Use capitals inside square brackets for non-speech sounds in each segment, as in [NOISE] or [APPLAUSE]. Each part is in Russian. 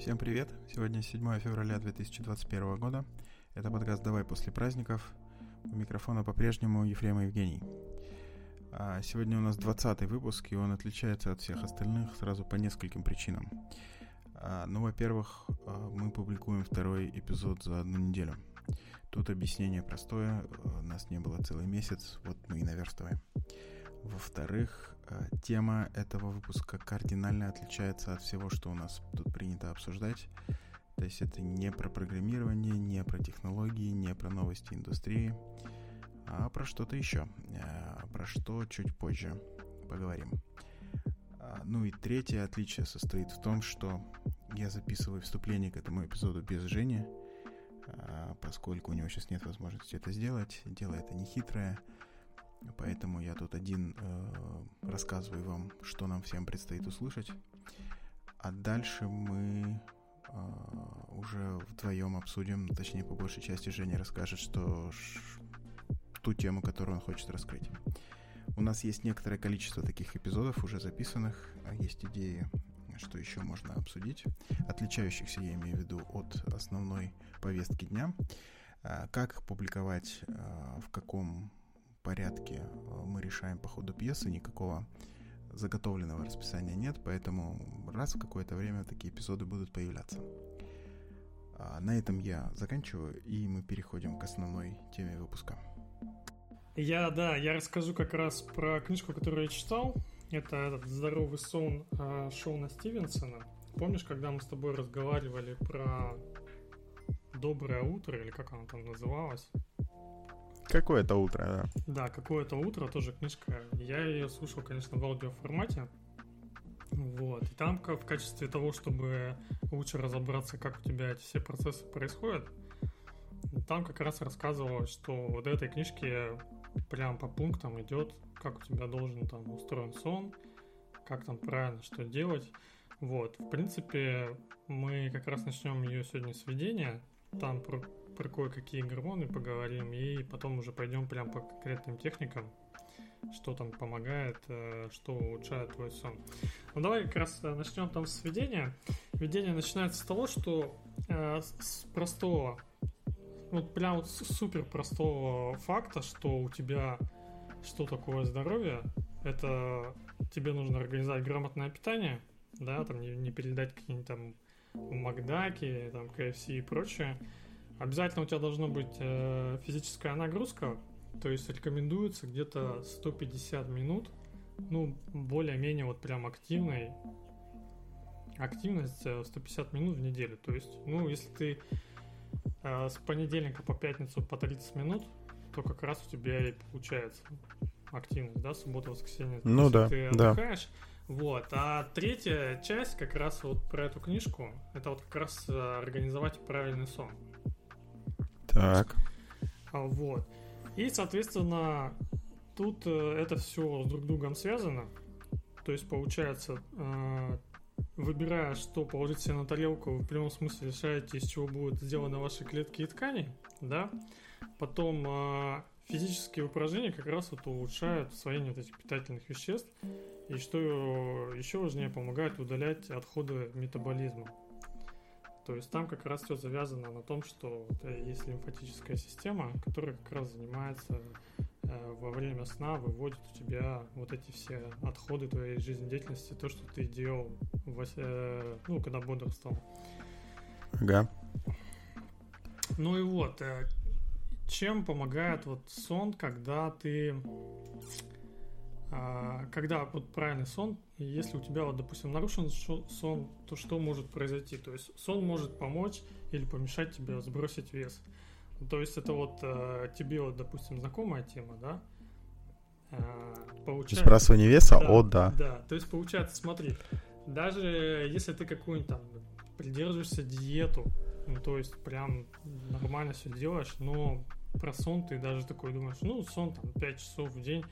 Всем привет! Сегодня 7 февраля 2021 года. Это подкаст «Давай после праздников». У микрофона по-прежнему Ефрем Евгений. А сегодня у нас 20 выпуск, и он отличается от всех остальных сразу по нескольким причинам. А, ну, во-первых, а, мы публикуем второй эпизод за одну неделю. Тут объяснение простое, нас не было целый месяц, вот мы и наверстываем. Во-вторых, э, тема этого выпуска кардинально отличается от всего, что у нас тут принято обсуждать. То есть это не про программирование, не про технологии, не про новости индустрии, а про что-то еще. Э, про что чуть позже поговорим. А, ну и третье отличие состоит в том, что я записываю вступление к этому эпизоду без Жени, а, поскольку у него сейчас нет возможности это сделать. Дело это не хитрое, Поэтому я тут один э, рассказываю вам, что нам всем предстоит услышать. А дальше мы э, уже вдвоем обсудим, точнее, по большей части Женя расскажет, что ш, ту тему, которую он хочет раскрыть. У нас есть некоторое количество таких эпизодов уже записанных, а есть идеи, что еще можно обсудить, отличающихся, я имею в виду, от основной повестки дня. А, как публиковать, а, в каком порядке э, мы решаем по ходу пьесы, никакого заготовленного расписания нет, поэтому раз в какое-то время такие эпизоды будут появляться. А на этом я заканчиваю, и мы переходим к основной теме выпуска. Я, да, я расскажу как раз про книжку, которую я читал. Это этот «Здоровый сон» э, Шона Стивенсона. Помнишь, когда мы с тобой разговаривали про «Доброе утро», или как оно там называлось? Какое-то утро, да. Да, какое-то утро, тоже книжка. Я ее слушал, конечно, в аудиоформате. Вот. И там в качестве того, чтобы лучше разобраться, как у тебя эти все процессы происходят, там как раз рассказывалось, что вот этой книжке прям по пунктам идет, как у тебя должен там устроен сон, как там правильно что делать. Вот, в принципе, мы как раз начнем ее сегодня с введения. Там про кое-какие гормоны поговорим, и потом уже пойдем прям по конкретным техникам, что там помогает, э, что улучшает твой сон. Ну давай как раз э, начнем там с введения. Введение начинается с того, что э, с простого, вот прям вот супер простого факта, что у тебя что такое здоровье, это тебе нужно организовать грамотное питание, да, там не, не передать какие-нибудь там Макдаки, там КФС и прочее. Обязательно у тебя должна быть э, физическая нагрузка, то есть рекомендуется где-то 150 минут, ну, более-менее вот прям активной, активность 150 э, минут в неделю. То есть, ну, если ты э, с понедельника по пятницу по 30 минут, то как раз у тебя и получается активность, да, суббота, воскресенье. Ну да, ты отдыхаешь. Да. Вот. А третья часть как раз вот про эту книжку, это вот как раз э, организовать правильный сон. Так. А, вот. И, соответственно, тут э, это все с друг другом связано. То есть, получается, э, выбирая, что положить себе на тарелку, вы в прямом смысле решаете, из чего будут сделаны ваши клетки и ткани, да. Потом э, физические упражнения как раз вот улучшают усвоение вот этих питательных веществ. И что еще важнее, помогают удалять отходы метаболизма. То есть там как раз все завязано на том, что есть лимфатическая система, которая как раз занимается э, во время сна, выводит у тебя вот эти все отходы твоей жизнедеятельности, то, что ты делал, в, э, ну, когда бодрствовал. Ага. Ну и вот, э, чем помогает вот сон, когда ты а, когда вот правильный сон, и если у тебя, вот, допустим, нарушен сон, то что может произойти? То есть сон может помочь или помешать тебе сбросить вес. То есть это вот э, тебе, вот, допустим, знакомая тема, да? Э, получается, Сбрасывание веса? Да, О, да. Да, то есть получается, смотри, даже если ты какую-нибудь там придерживаешься диету, ну, то есть прям нормально все делаешь, но про сон ты даже такой думаешь, ну, сон там 5 часов в день,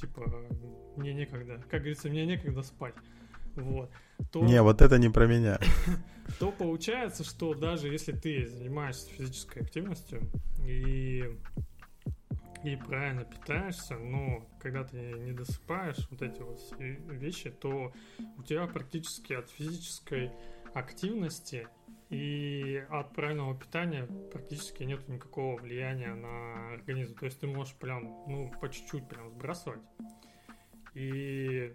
типа, мне некогда, как говорится, мне некогда спать. Вот. То, не, вот это не про меня. [LAUGHS] То получается, что даже если ты занимаешься физической активностью и и правильно питаешься, но когда ты не досыпаешь вот эти вот вещи, то у тебя практически от физической активности и от правильного питания практически нет никакого влияния на организм. То есть ты можешь прям, ну, по чуть-чуть прям сбрасывать. И,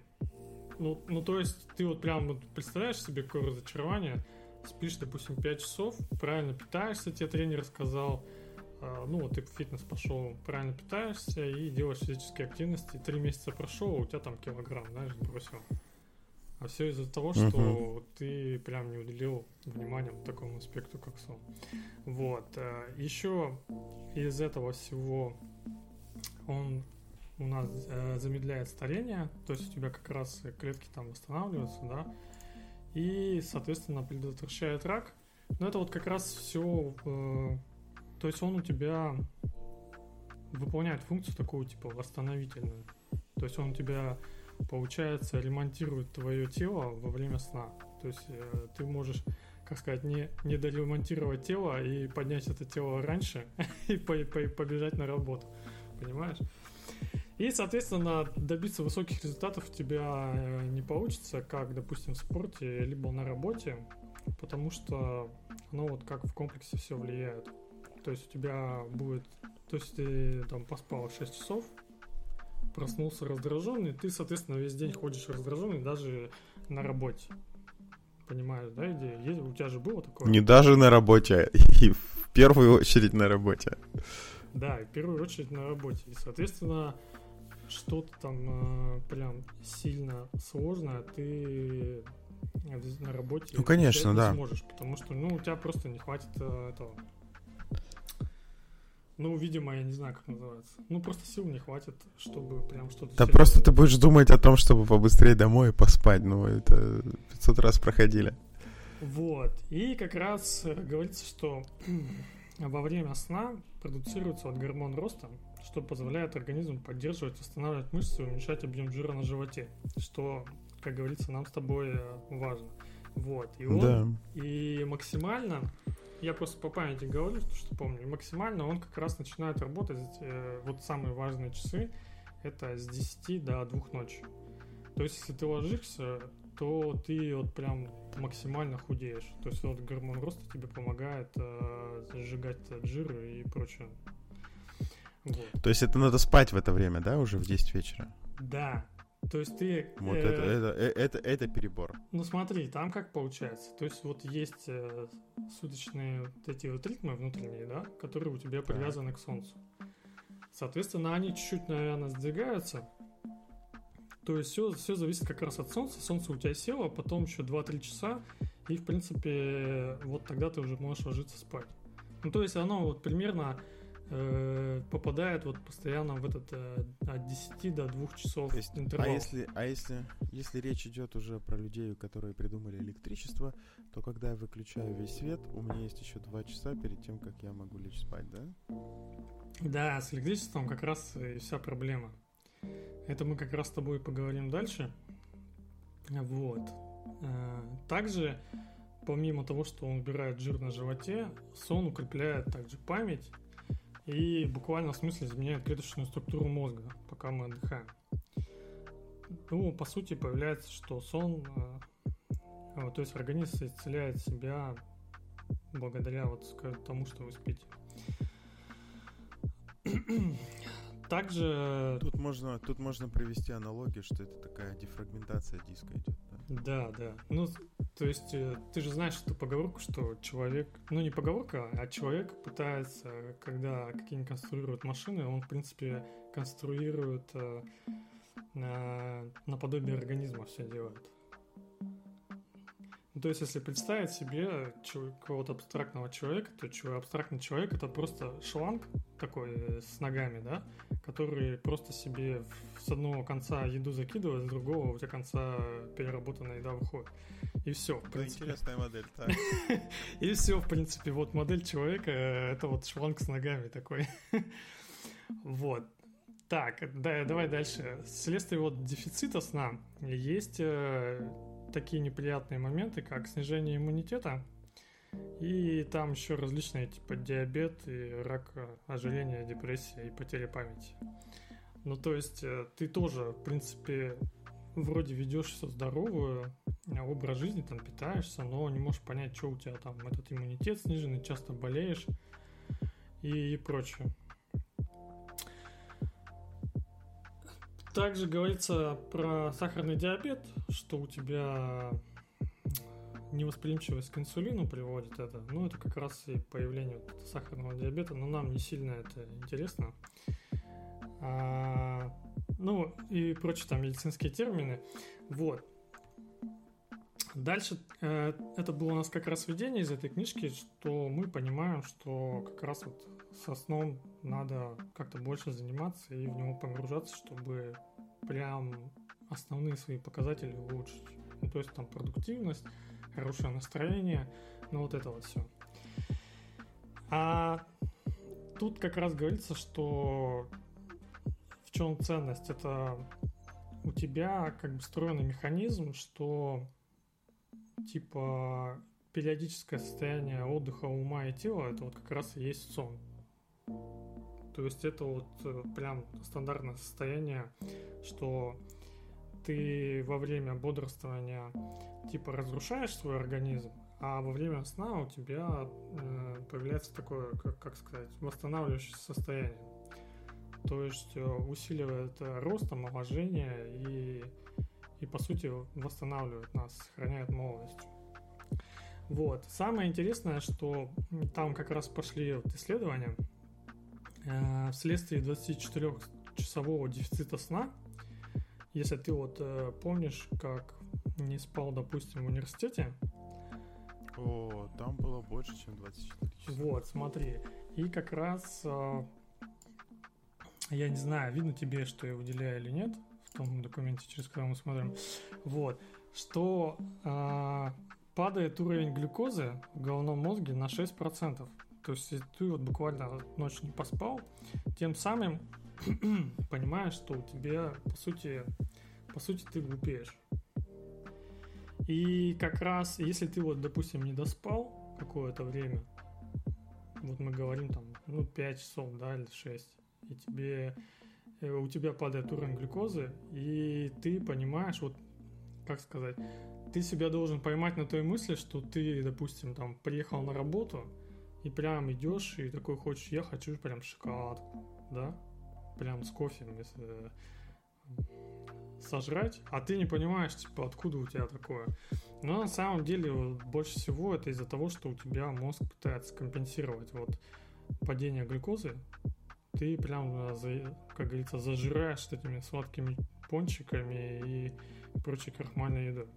ну, ну, то есть ты вот прям вот представляешь себе какое разочарование, спишь, допустим, 5 часов, правильно питаешься, тебе тренер сказал, а, ну вот ты в фитнес пошел, правильно питаешься и делаешь физические активности, три месяца прошел, у тебя там килограмм, знаешь, бросил. А все из-за того, что uh-huh. ты прям не уделил внимания вот такому аспекту, как сон. Вот. А, Еще из этого всего он у нас э, замедляет старение, то есть у тебя как раз клетки там восстанавливаются, да, и, соответственно, предотвращает рак. Но это вот как раз все э, то есть он у тебя выполняет функцию такую, типа, восстановительную. То есть он у тебя, получается, ремонтирует твое тело во время сна. То есть э, ты можешь, как сказать, не, не доремонтировать тело и поднять это тело раньше [LAUGHS] и по, по, побежать на работу. Понимаешь? И, соответственно, добиться высоких результатов у тебя э, не получится, как, допустим, в спорте, либо на работе, потому что оно вот как в комплексе все влияет. То есть у тебя будет... То есть ты там поспал 6 часов, проснулся раздраженный, ты, соответственно, весь день ходишь раздраженный даже на работе. Понимаешь, да, идея? Есть, у тебя же было такое? Не даже на работе, и в первую очередь на работе. Да, и в первую очередь на работе. И, соответственно, что-то там э, прям сильно сложное ты на работе ну, конечно, да. не сможешь, потому что ну, у тебя просто не хватит э, этого ну, видимо, я не знаю, как называется. Ну, просто сил не хватит, чтобы прям что-то... Да просто ты будешь думать о том, чтобы побыстрее домой поспать. Ну, это 500 раз проходили. Вот. И как раз э, говорится, что [CLEARS THROAT] во время сна продуцируется вот гормон роста, что позволяет организму поддерживать, восстанавливать мышцы и уменьшать объем жира на животе, что, как говорится, нам с тобой э, важно. Вот. И он да. и максимально я просто по памяти говорю, что помню, максимально он как раз начинает работать, э, вот самые важные часы, это с 10 до 2 ночи. То есть, если ты ложишься, то ты вот прям максимально худеешь. То есть, вот гормон роста тебе помогает э, сжигать жир и прочее. Вот. То есть, это надо спать в это время, да, уже в 10 вечера? Да, то есть ты... Вот э, это, это, э, это, это перебор. Ну смотри, там как получается. То есть вот есть э, суточные вот эти вот ритмы внутренние, да, которые у тебя привязаны да. к Солнцу. Соответственно, они чуть-чуть, наверное, сдвигаются. То есть все, все зависит как раз от Солнца. Солнце у тебя село, а потом еще 2-3 часа, и, в принципе, вот тогда ты уже можешь ложиться спать. Ну, то есть оно вот примерно Э, попадает вот постоянно в этот э, от 10 до 2 часов То есть, интервал. А если, а если, если речь идет уже про людей, которые придумали электричество, то когда я выключаю весь свет, у меня есть еще 2 часа перед тем, как я могу лечь спать, да? Да, с электричеством как раз и вся проблема. Это мы как раз с тобой поговорим дальше. Вот. Э, также, помимо того, что он убирает жир на животе, сон укрепляет также память и буквально в смысле изменяет клеточную структуру мозга, пока мы отдыхаем. Ну, по сути, появляется, что сон, э, то есть организм исцеляет себя благодаря вот тому, что вы спите. [CLEARS THROAT] Также... Тут можно, тут можно привести аналогию, что это такая дефрагментация диска идет. Да, да. Ну, то есть, э, ты же знаешь эту поговорку, что человек, ну не поговорка, а человек пытается, когда какие-нибудь конструируют машины, он, в принципе, конструирует э, на, наподобие организма все делает. Ну, то есть, если представить себе какого-то абстрактного человека, то абстрактный человек это просто шланг такой э, с ногами, да, который просто себе с одного конца еду закидывает, с другого у тебя конца переработанная еда выходит. И все, в принципе. Интересная модель, так. [LAUGHS] И все, в принципе, вот модель человека, это вот шланг с ногами такой. [LAUGHS] Вот. Так, да, давай дальше. Вследствие вот дефицита сна есть э, такие неприятные моменты, как снижение иммунитета И там еще различные типа диабет и рак, ожирение, депрессия и потеря памяти. Ну, то есть э, ты тоже, в принципе, вроде ведешь все здоровую, образ жизни, там питаешься, но не можешь понять, что у тебя там, этот иммунитет сниженный, часто болеешь и прочее. Также говорится про сахарный диабет, что у тебя невосприимчивость к инсулину приводит это. Ну, это как раз и появление сахарного диабета, но нам не сильно это интересно. А, ну, и прочие там медицинские термины. Вот. Дальше э, это было у нас как раз введение из этой книжки, что мы понимаем, что как раз вот со сном надо как-то больше заниматься и в него погружаться, чтобы прям основные свои показатели улучшить. Ну, то есть там продуктивность, хорошее настроение, ну вот это вот все. А тут как раз говорится, что в чем ценность? Это у тебя как бы встроенный механизм, что типа периодическое состояние отдыха ума и тела, это вот как раз и есть сон. То есть это вот э, прям стандартное состояние, что ты во время бодрствования типа разрушаешь свой организм, а во время сна у тебя э, появляется такое, как, как сказать, восстанавливающее состояние. То есть э, усиливает рост, омоложение и, и по сути восстанавливает нас, сохраняет молодость. Вот. Самое интересное, что там как раз пошли вот исследования э, вследствие 24-часового дефицита сна, если ты вот э, помнишь, как не спал, допустим, в университете. О, там было больше, чем 24 часа. Вот, смотри. И как раз, э, я не знаю, видно тебе, что я выделяю или нет в том документе, через который мы смотрим. Вот, что э, падает уровень глюкозы в головном мозге на 6%. То есть, если ты вот буквально ночь не поспал, тем самым [CLEARS THROAT] понимаешь, что у тебя, по сути, по сути, ты глупеешь. И как раз, если ты вот, допустим, не доспал какое-то время, вот мы говорим там, ну, 5 часов, да, или 6, и тебе, э, у тебя падает уровень глюкозы, и ты понимаешь, вот, как сказать, ты себя должен поймать на той мысли, что ты, допустим, там, приехал на работу, и прям идешь, и такой хочешь, я хочу прям шоколадку, да, прям с кофе, если сожрать, а ты не понимаешь, типа, откуда у тебя такое. Но на самом деле больше всего это из-за того, что у тебя мозг пытается компенсировать вот падение глюкозы. Ты прям, э, как говорится, зажираешь этими сладкими пончиками и прочей крахмальной едой.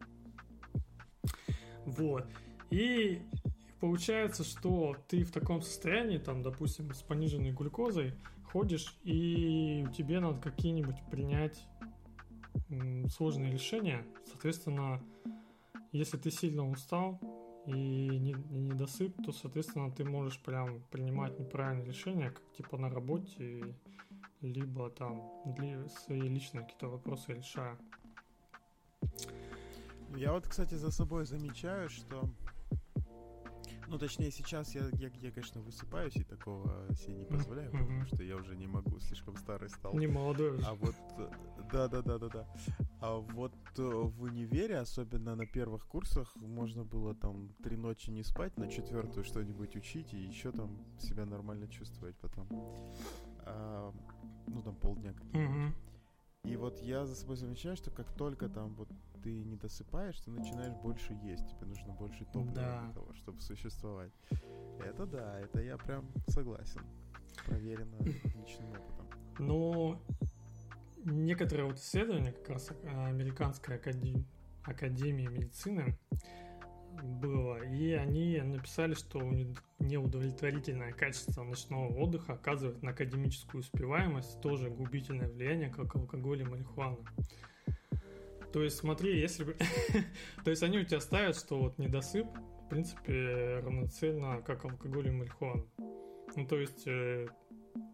Вот. И получается, что ты в таком состоянии, там, допустим, с пониженной глюкозой, ходишь, и тебе надо какие-нибудь принять сложные решения. Соответственно, если ты сильно устал и не, досып, то, соответственно, ты можешь прям принимать неправильные решения, как типа на работе, либо там для свои личные какие-то вопросы решая. Я вот, кстати, за собой замечаю, что ну, точнее, сейчас я, я, я, конечно, высыпаюсь и такого себе не позволяю, mm-hmm. потому что я уже не могу, слишком старый стал. Не молодой уже. А вот, да-да-да-да-да. А вот э, в универе, особенно на первых курсах, можно было там три ночи не спать, на четвертую что-нибудь учить и еще там себя нормально чувствовать потом. А, ну, там полдня mm-hmm. И вот я за собой замечаю, что как только там вот ты не досыпаешь, ты начинаешь больше есть. Тебе нужно больше топлива да. для того, чтобы существовать. Это да, это я прям согласен. Проверено личным опытом. Ну, некоторые вот исследования, как раз Американской академии, академии медицины было, и они написали, что неудовлетворительное качество ночного отдыха оказывает на академическую успеваемость тоже губительное влияние, как алкоголь и марихуана. То есть, смотри, если бы... [LAUGHS] То есть, они у тебя ставят, что вот недосып, в принципе, равноценно как алкоголь и марихуана. Ну, то есть, э,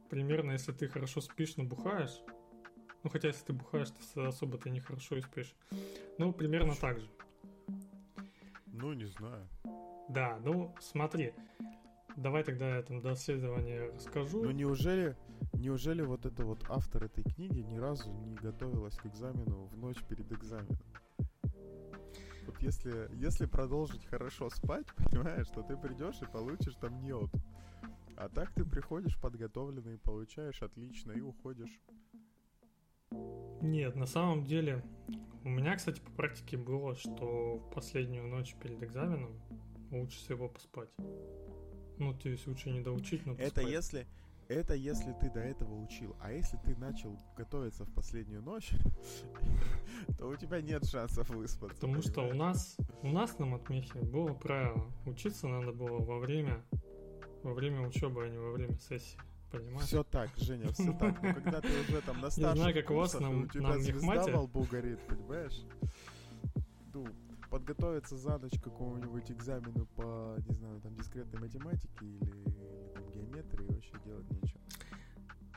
примерно, если ты хорошо спишь, но бухаешь, ну, хотя, если ты бухаешь, то особо ты нехорошо и спишь. Ну, примерно так же. Ну, не знаю. Да, ну смотри, давай тогда я там до расскажу. Ну неужели, неужели вот это вот автор этой книги ни разу не готовилась к экзамену в ночь перед экзаменом? Вот если, если продолжить хорошо спать, [LAUGHS] понимаешь, то ты придешь и получишь там неот. А так ты приходишь подготовленный, получаешь отлично и уходишь. Нет, на самом деле, у меня, кстати, по практике было, что в последнюю ночь перед экзаменом лучше всего поспать. Ну, то есть лучше не доучить, но поспать. Это если, это если ты до этого учил. А если ты начал готовиться в последнюю ночь, [LAUGHS] то у тебя нет шансов выспаться. Потому что у нас, у нас на матмехе было правило. Учиться надо было во время, во время учебы, а не во время сессии. Понимаешь? Все так, Женя, все [LAUGHS] так. Но когда ты уже там на старших знаю, как у курсах, и нам- у тебя звезда во лбу горит, понимаешь? Ну, подготовиться за ночь к какому-нибудь экзамену по, не знаю, там, дискретной математике или, или там, геометрии вообще делать нечего.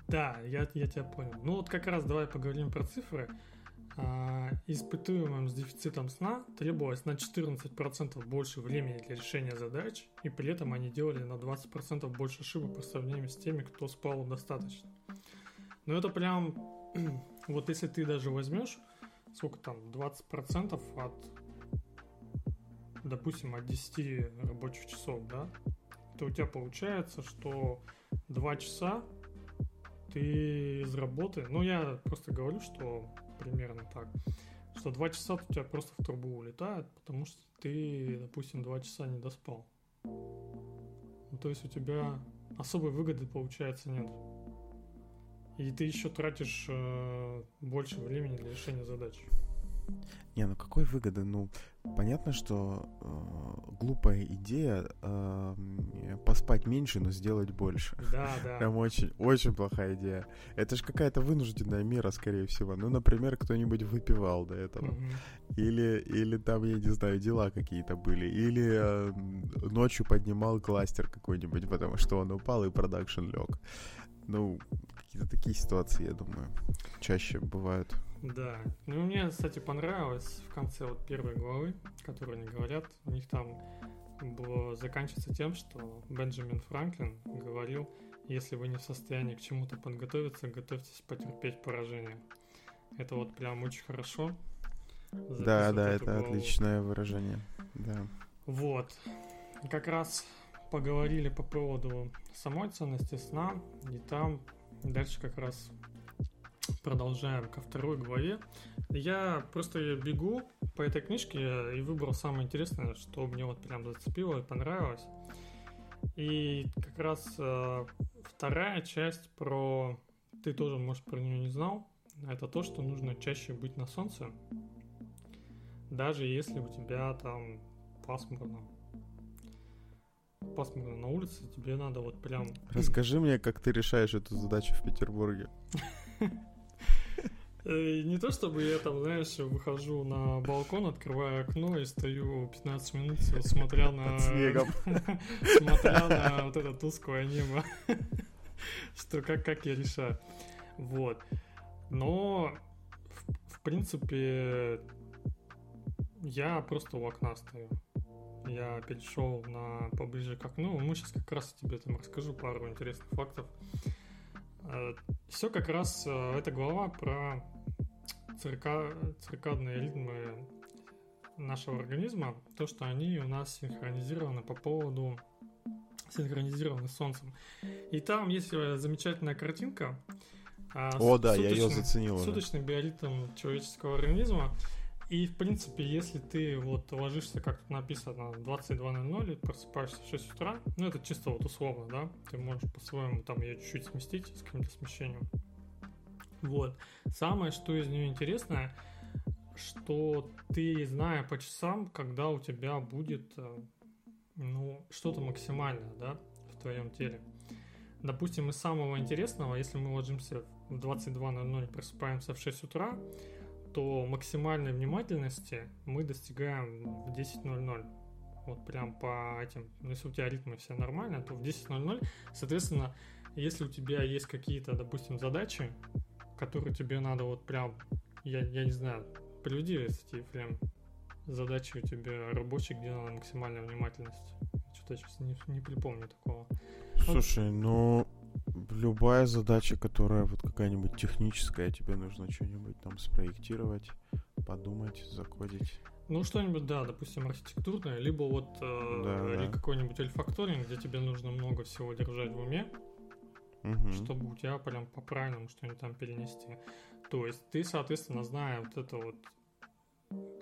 Да, я, я тебя понял. Ну вот как раз давай поговорим про цифры. А, испытуемым с дефицитом сна требовалось на 14% больше времени для решения задач, и при этом они делали на 20% больше ошибок по сравнению с теми, кто спал достаточно. Но это прям, [CLEARS THROAT] вот если ты даже возьмешь, сколько там, 20% от, допустим, от 10 рабочих часов, да, то у тебя получается, что 2 часа ты из работы, ну я просто говорю, что примерно так, что два часа у тебя просто в трубу улетают, потому что ты, допустим, два часа не доспал. Ну, то есть у тебя особой выгоды, получается, нет. И ты еще тратишь э, больше времени для решения задач. Не, ну какой выгоды? Ну, понятно, что э, глупая идея э, поспать меньше, но сделать больше. Да, да. [LAUGHS] Прям очень, очень плохая идея. Это же какая-то вынужденная мера, скорее всего. Ну, например, кто-нибудь выпивал до этого. Мгм. Или, или там, я не знаю, дела какие-то были. Или э, ночью поднимал кластер какой-нибудь, потому что он упал и продакшн лег. Ну, какие-то такие ситуации, я думаю, чаще бывают. Да. Ну, мне, кстати, понравилось в конце вот первой главы, которую они говорят, у них там было заканчивается тем, что Бенджамин Франклин говорил, если вы не в состоянии к чему-то подготовиться, готовьтесь потерпеть поражение. Это вот прям очень хорошо. Да, записывать да, эту это главу. отличное выражение. Да. Вот. Как раз поговорили по поводу самой ценности сна, и там дальше как раз продолжаем ко второй главе. Я просто бегу по этой книжке и выбрал самое интересное, что мне вот прям зацепило и понравилось. И как раз э, вторая часть про... Ты тоже, может, про нее не знал. Это то, что нужно чаще быть на солнце. Даже если у тебя там пасмурно. Пасмурно на улице, тебе надо вот прям... Расскажи мне, как ты решаешь эту задачу в Петербурге. [LAUGHS] Э, Не то чтобы я там, знаешь, выхожу на балкон, открываю окно и стою 15 минут, смотря на... Снегом. [LAUGHS] Смотря на вот это тусклое небо. [LAUGHS] Что, как, как я решаю. Вот. Но, в, в принципе, я просто у окна стою. Я перешел на поближе к окну. Мы сейчас как раз тебе там расскажу пару интересных фактов. Все как раз э, эта глава про цирка, циркадные ритмы нашего организма, то, что они у нас синхронизированы по поводу синхронизированы с Солнцем. И там есть замечательная картинка. а, О, с- да, я ее суточным- заценил. Суточный биоритм человеческого организма. И, в принципе, если ты вот ложишься, как тут написано, 22.00 и просыпаешься в 6 утра, ну, это чисто вот условно, да, ты можешь по-своему там ее чуть-чуть сместить с каким-то смещением. Вот. Самое, что из нее интересное, что ты, зная по часам, когда у тебя будет, э, ну, что-то максимальное, да, в твоем теле. Допустим, из самого интересного, если мы ложимся в 22.00 и просыпаемся в 6 утра, то максимальной внимательности мы достигаем в 10.00. Вот прям по этим, ну, если у тебя ритмы все нормально, то в 10.00, соответственно, если у тебя есть какие-то, допустим, задачи, которые тебе надо вот прям, я, я не знаю, приведи, кстати, Ефрем, задачи у тебя рабочие, где надо максимальная внимательность? Что-то сейчас не, не припомню такого. Слушай, ну любая задача, которая вот какая-нибудь техническая, тебе нужно что-нибудь там спроектировать, подумать, закодить. Ну, что-нибудь, да, допустим, архитектурное, либо вот э, Да, или да. какой-нибудь альфакторинг, где тебе нужно много всего держать в уме, Мгм. чтобы у тебя прям по-правильному что-нибудь там перенести. То есть ты, соответственно, зная вот это вот,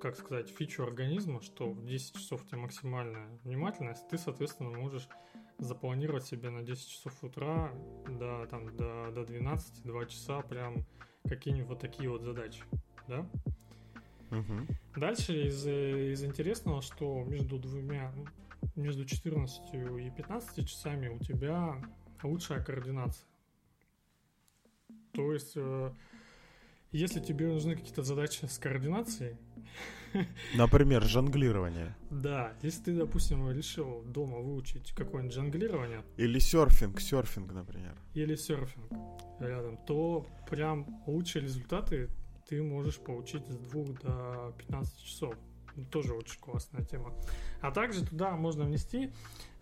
как сказать, фичу организма, что в 10 часов у тебя максимальная внимательность, ты, соответственно, можешь запланировать себе на 10 часов утра до, там, до, до 12, 2 часа прям какие-нибудь вот такие вот задачи, да? Мгм. Дальше из, из интересного, что между двумя, между 14 и 15 часами у тебя лучшая координация. То есть, э, если тебе нужны какие-то задачи с координацией, [LAUGHS] Например, жонглирование. да, если ты, допустим, решил дома выучить какое-нибудь жонглирование Или серфинг, серфинг, например. или серфинг рядом, то прям лучшие результаты ты можешь получить с 2 до 15 часов. Тоже очень классная тема. А также туда можно внести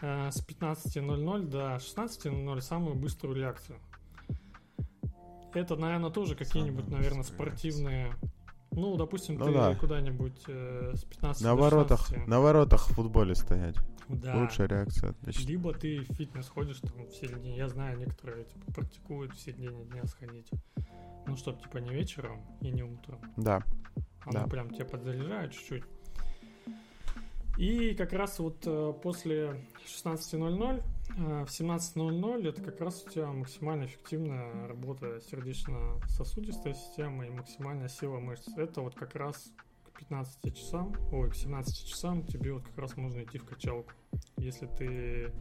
э, с 15.00 до 16.00 самую быструю реакцию. Это, наверное, тоже какие-нибудь, наверное, спортивные... Ну, допустим, Ну ты да. куда-нибудь э, с 15 На воротах, 16. на воротах в футболе стоять. Да. Лучшая реакция. отлично. Либо ты в фитнес ходишь там в середине. Я знаю, некоторые типа, практикуют в середине дня сходить. Ну, чтоб типа не вечером и не утром. Да. Оно Да. прям тебя подзаряжает чуть-чуть. И как раз вот э, после 16.00 э, в 17.00 это как раз у тебя максимально эффективная работа сердечно-сосудистой системы и максимальная сила мышц. Это вот как раз к 15 часам, ой, к 17 часам тебе вот как раз можно идти в качалку. Если ты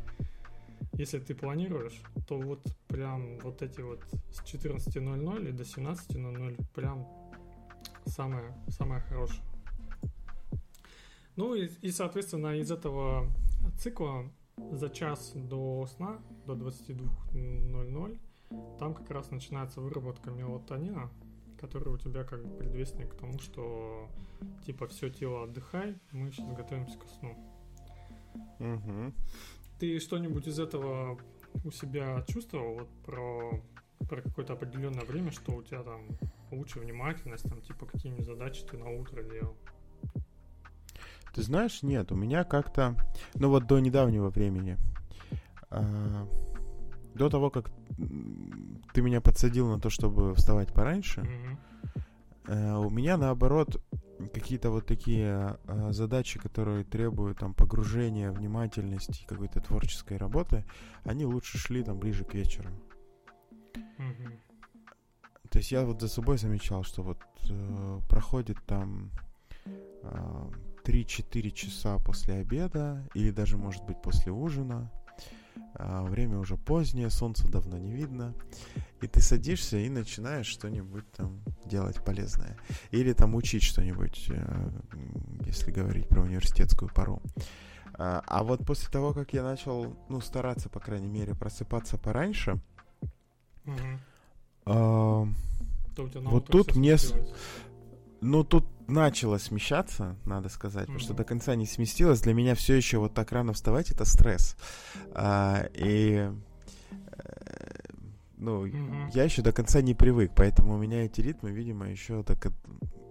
если ты планируешь, то вот прям вот эти вот с 14.00 и до 17.00 прям самое, самое хорошее. Ну и, и, соответственно, из этого цикла за час до сна, до 22.00, там как раз начинается выработка мелатонина, который у тебя как бы предвестник к тому, что типа все тело отдыхай, мы сейчас готовимся ко сну. Мгм. Ты что-нибудь из этого у себя чувствовал вот про, про какое-то определенное время, что у тебя там лучше внимательность, там типа какие-нибудь задачи ты на утро делал? Ты знаешь, нет, у меня как-то, ну вот до недавнего времени, а, до того, как ты меня подсадил на то, чтобы вставать пораньше, э, у меня наоборот какие-то вот такие а, задачи, которые требуют там погружения, внимательности, какой-то творческой работы, они лучше шли там ближе к вечеру. То есть я вот за собой замечал, что вот э, проходит там а, 3-4 часа после обеда, или даже, может быть, после ужина. А, время уже позднее, солнца давно не видно. И ты садишься и начинаешь что-нибудь там делать полезное. Или там учить что-нибудь, э, если говорить про университетскую пару. А, а вот после того, как я начал, ну, стараться, по крайней мере, просыпаться пораньше, Мгм. а, То у тебя Вот тут мне. Ну, тут начало смещаться, надо сказать, потому что до конца не сместилось. Для меня все еще вот так рано вставать это стресс. А, и э, ну, Мгм. я еще до конца не привык, поэтому у меня эти ритмы, видимо, еще до,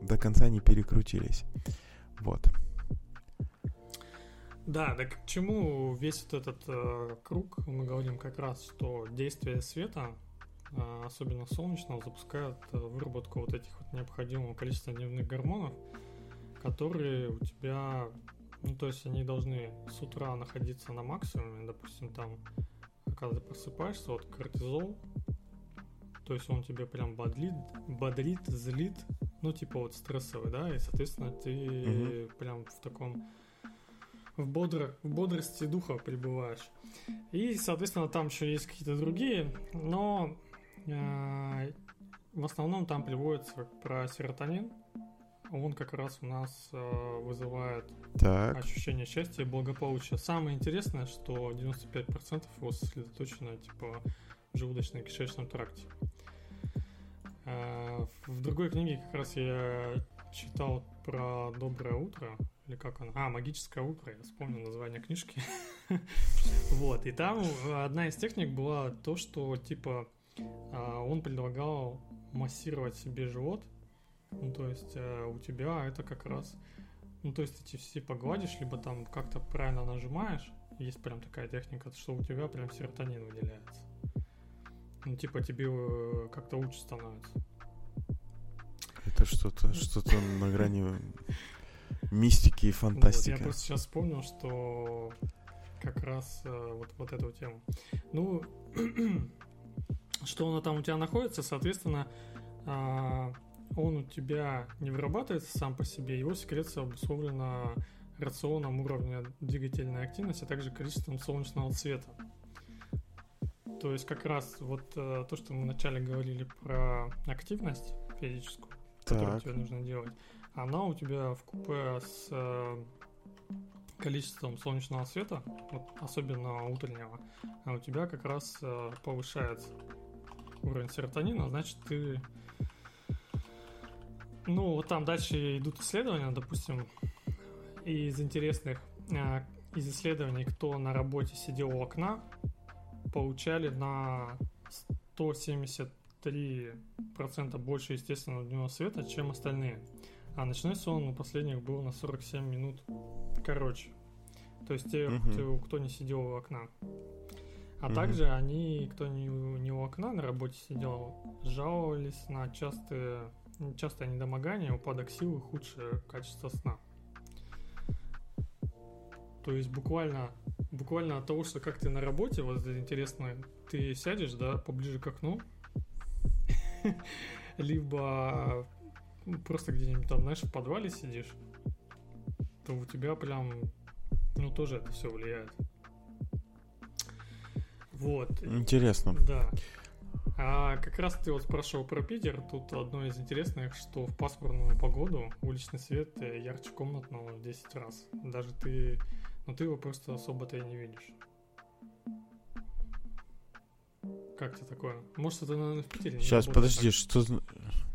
до конца не перекрутились. Вот. Да, да к чему весь вот этот э, круг? Мы говорим как раз, что действие света, особенно солнечного, запускает э, выработку вот этих вот необходимого количества дневных гормонов, которые у тебя, ну то есть они должны с утра находиться на максимуме, допустим, там, когда ты просыпаешься, вот кортизол, то есть он тебе прям бодрит, бодрит, злит, ну типа вот стрессовый, да, и соответственно ты прям в таком в, бодро, в бодрости духа пребываешь. И, соответственно, там еще есть какие-то другие, но в основном там приводится про серотонин. Он как раз у нас э, вызывает Так. ощущение счастья и благополучия. Самое интересное, что 95% его сосредоточено типа в желудочно-кишечном тракте. Э, В другой книге как раз я читал про доброе утро. или как он? А, «Магическое утро», я вспомнил название книжки. [LAUGHS] Вот, и там одна из техник была то, что, типа, а, он предлагал массировать себе живот, ну, то есть э, у тебя это как раз, ну, то есть эти все погладишь, либо там как-то правильно нажимаешь, есть прям такая техника, что у тебя прям серотонин выделяется. Ну, типа тебе э, как-то лучше становится. Это что-то, что-то на грани [LAUGHS] мистики и фантастики. Вот, я просто сейчас вспомнил, что как раз э, вот, вот эту тему. Ну, [CLEARS THROAT] что она там у тебя находится, соответственно, э, он у тебя не вырабатывается сам по себе, его секреция обусловлена рационом уровня двигательной активности, а также количеством солнечного света. То есть как раз вот э, то, что мы вначале говорили про активность физическую, так. которую тебе нужно делать, она у тебя в купе с э, количеством солнечного света, вот, особенно утреннего, а у тебя как раз э, повышается уровень серотонина, значит ты ну, вот там дальше идут исследования, допустим, из интересных, э, из исследований, кто на работе сидел у окна, получали на 173% больше естественного дневного света, чем остальные. А ночной сон у последних был на 47 минут короче. То есть те, uh-huh. кто, кто не сидел у окна. А также они, кто не, не у окна на работе сидел, жаловались на частые, частое недомогание, упадок сил и худшее качество сна. То есть буквально, буквально от того, что как ты на работе, вот это интересно, ты сядешь, да, поближе к окну, [LAUGHS] либо просто где-нибудь там, знаешь, в подвале сидишь, то у тебя прям, ну, тоже это все влияет. Вот. Интересно. Да. А как раз ты вот спрашивал про Питер. Тут одно из интересных, что в пасмурную погоду уличный свет ярче комнатного в 10 раз. Даже ты, ну ты его просто особо-то и не видишь. Как тебе такое? Может, это, наверное, в Питере Сейчас, подожди, так. что...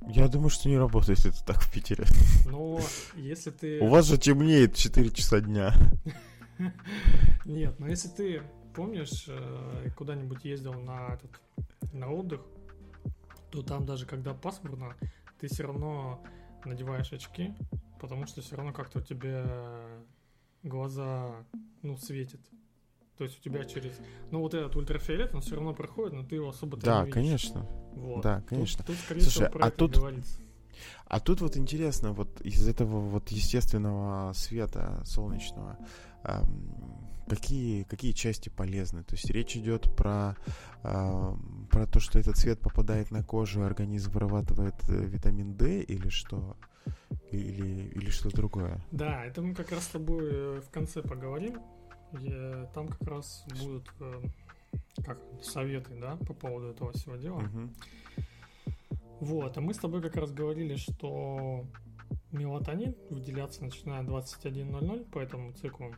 Я думаю, что не работает это так в Питере. [LAUGHS] Но если ты... У вас же темнеет 4 часа дня. [LAUGHS] Нет, но если ты помнишь, э, куда-нибудь ездил на этот на отдых, то там даже когда пасмурно, ты все равно надеваешь очки, потому что все равно как-то у тебя глаза, ну, светит. То есть у тебя через... Ну, вот этот ультрафиолет, он все равно проходит, но ты его особо Да, не видишь. конечно. Вот. Да, конечно. Тут, тут Слушай, а тут... Говорится. А тут вот интересно, вот из этого вот естественного света солнечного, эм, какие, какие части полезны. То есть речь идет про, э, про то, что этот цвет попадает на кожу, организм вырабатывает э, витамин D или что? Или, или что другое? Да, это мы как раз с тобой э, в конце поговорим. Я, там как раз будут э, как, советы да, по поводу этого всего дела. Угу. Вот, а мы с тобой как раз говорили, что мелатонин выделяться начинает 21.00 по этому циклу.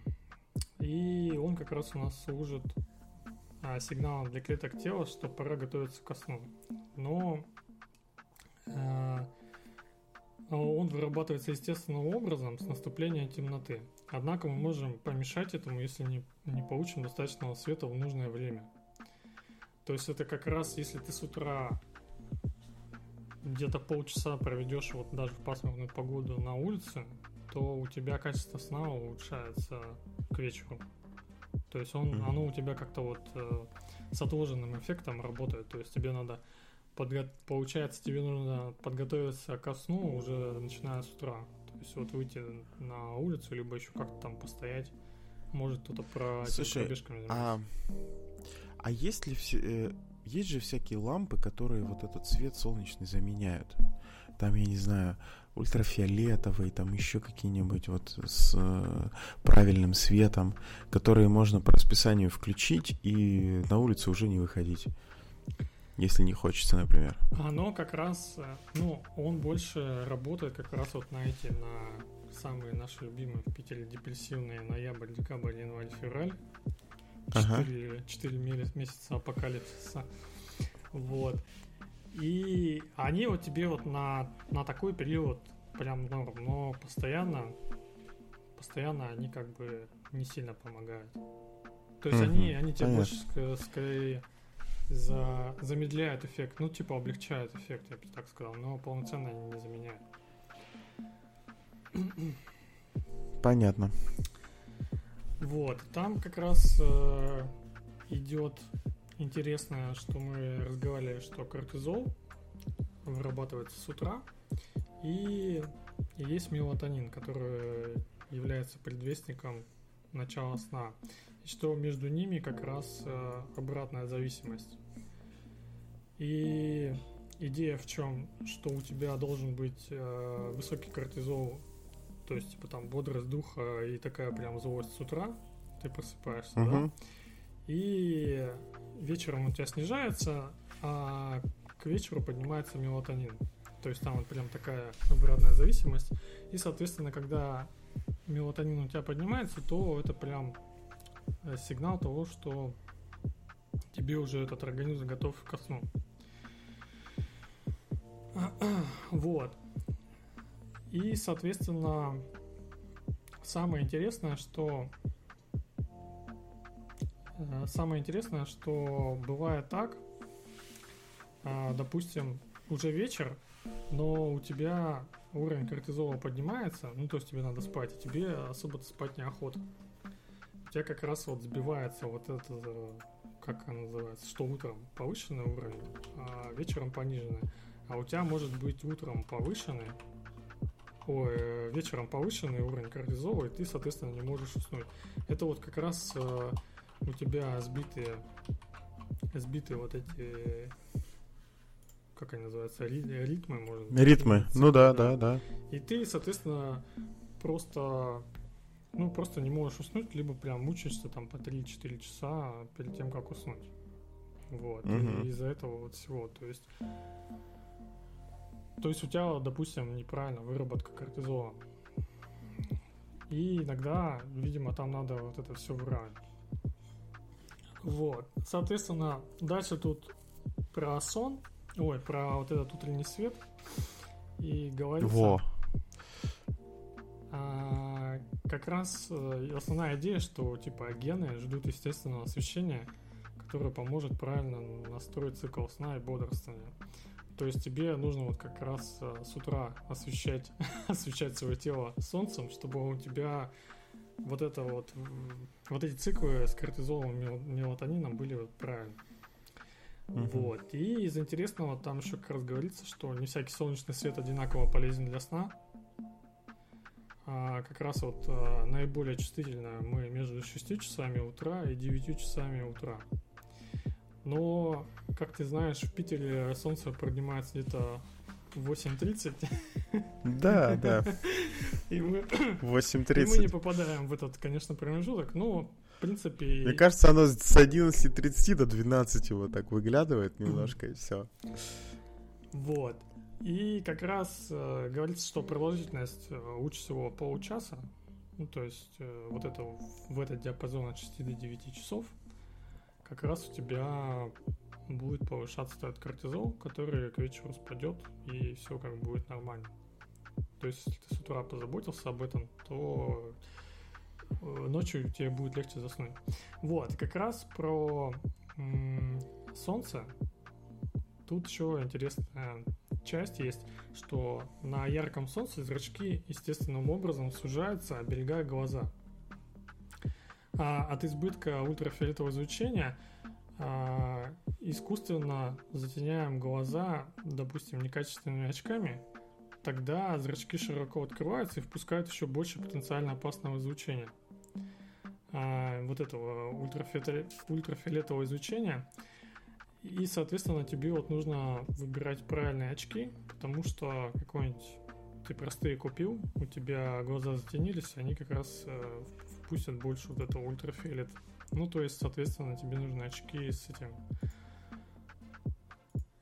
И он как раз у нас служит а, сигналом для клеток тела, что пора готовиться ко сну. Но а, он вырабатывается естественным образом с наступлением темноты. Однако мы можем помешать этому, если не, не получим достаточного света в нужное время. То есть это как раз, если ты с утра где-то полчаса проведешь вот даже в пасмурную погоду на улице, то у тебя качество сна улучшается к вечеру. То есть он, mm-hmm. оно у тебя как-то вот э, с отложенным эффектом работает. То есть тебе надо подго... получается, тебе нужно подготовиться ко сну уже начиная с утра. То есть вот выйти на улицу, либо еще как-то там постоять. Может кто-то про Слушай, пробежками а, а есть ли все... Есть же всякие лампы, которые вот этот свет солнечный заменяют. Там, я не знаю, ультрафиолетовый, там еще какие-нибудь вот с э, правильным светом, которые можно по расписанию включить и на улицу уже не выходить. Если не хочется, например. Оно как раз, э, ну, он больше работает как раз вот на эти, на самые наши любимые в Питере депрессивные ноябрь, декабрь, январь, февраль. Четыре, ага. 4 месяца апокалипсиса. Вот. И они вот тебе вот на, на такой период прям норм, но постоянно постоянно они как бы не сильно помогают. То есть они, они тебе больше скорее за, замедляют эффект, ну типа облегчают эффект, я бы так сказал, но полноценно они не заменяют. Понятно. Вот, там как раз э, идет интересное, что мы разговаривали, что кортизол вырабатывается с утра, и есть мелатонин, который является предвестником начала сна. И что между ними как раз э, обратная зависимость. И идея в чем, что у тебя должен быть э, высокий кортизол, то есть типа там бодрость духа и такая прям злость с утра, ты просыпаешься, угу. да, и вечером у тебя снижается, а к вечеру поднимается мелатонин. То есть там вот прям такая обратная зависимость. И, соответственно, когда мелатонин у тебя поднимается, то это прям э, сигнал того, что тебе уже этот организм готов ко сну. [CLEARS THROAT] Вот. И, соответственно, самое интересное, что э, самое интересное, что бывает так, а, допустим, уже вечер, но у тебя уровень кортизола поднимается, ну то есть тебе надо спать, и тебе особо спать неохота. У тебя как раз вот сбивается вот это, как она называется, что утром повышенный уровень, а вечером пониженный. А у тебя может быть утром повышенный, ой, вечером повышенный уровень кортизола, и ты, соответственно, не можешь уснуть. Это вот как раз э, у тебя сбитые, сбитые вот эти как они называются, ритмы, может быть. Ритмы, ну да, да, да, да. И ты, соответственно, просто, ну, просто не можешь уснуть, либо прям мучаешься там по 3-4 часа перед тем, как уснуть. Вот, угу. и из-за этого вот всего, то есть... То есть у тебя, допустим, неправильно выработка кортизола. И иногда, видимо, там надо вот это все выравнивать. Вот. Соответственно, дальше тут про сон Ой, про вот этот утренний свет. И говорится... Во. А, как раз э, основная идея, что типа гены ждут естественного освещения, которое поможет правильно настроить цикл сна и бодрствования. То есть тебе нужно вот как раз э, с утра освещать, [LAUGHS] освещать свое тело солнцем, чтобы у тебя вот это вот, вот эти циклы с кортизолом и мелатонином были вот правильно. Uh-huh. Вот. И из интересного там еще как раз говорится, что не всякий солнечный свет одинаково полезен для сна. А как раз вот а, наиболее чувствительно мы между 6 часами утра и 9 часами утра. Но, как ты знаешь, в Питере солнце поднимается где-то в 8.30. Да, да. И мы, 8.30. И мы не попадаем в этот, конечно, промежуток, но в принципе... Мне кажется, оно с 11.30 до 12 вот так выглядывает немножко, и все. Вот. И как раз э, говорится, что продолжительность э, лучше всего получаса. Ну, то есть э, вот это в этот диапазон от 6 до 9 часов как раз у тебя будет повышаться этот кортизол, который к вечеру спадет, и все как будет нормально. То есть, если ты с утра позаботился об этом, то Э, ночью тебе будет легче заснуть. Вот, как раз про м- солнце. Тут еще интересная часть есть, что на ярком солнце зрачки естественным образом сужаются, оберегая глаза. А от избытка ультрафиолетового излучения а, искусственно затеняем глаза, допустим, некачественными очками, тогда зрачки широко открываются и впускают еще больше потенциально опасного излучения. А, вот этого ультрафиолетового излучения. И, соответственно, тебе вот нужно выбирать правильные очки, потому что какой-нибудь ты простые купил, у тебя глаза затенились, они как раз э, впустят больше вот этого ультрафиолета. Ну, то есть, соответственно, тебе нужны очки с этим...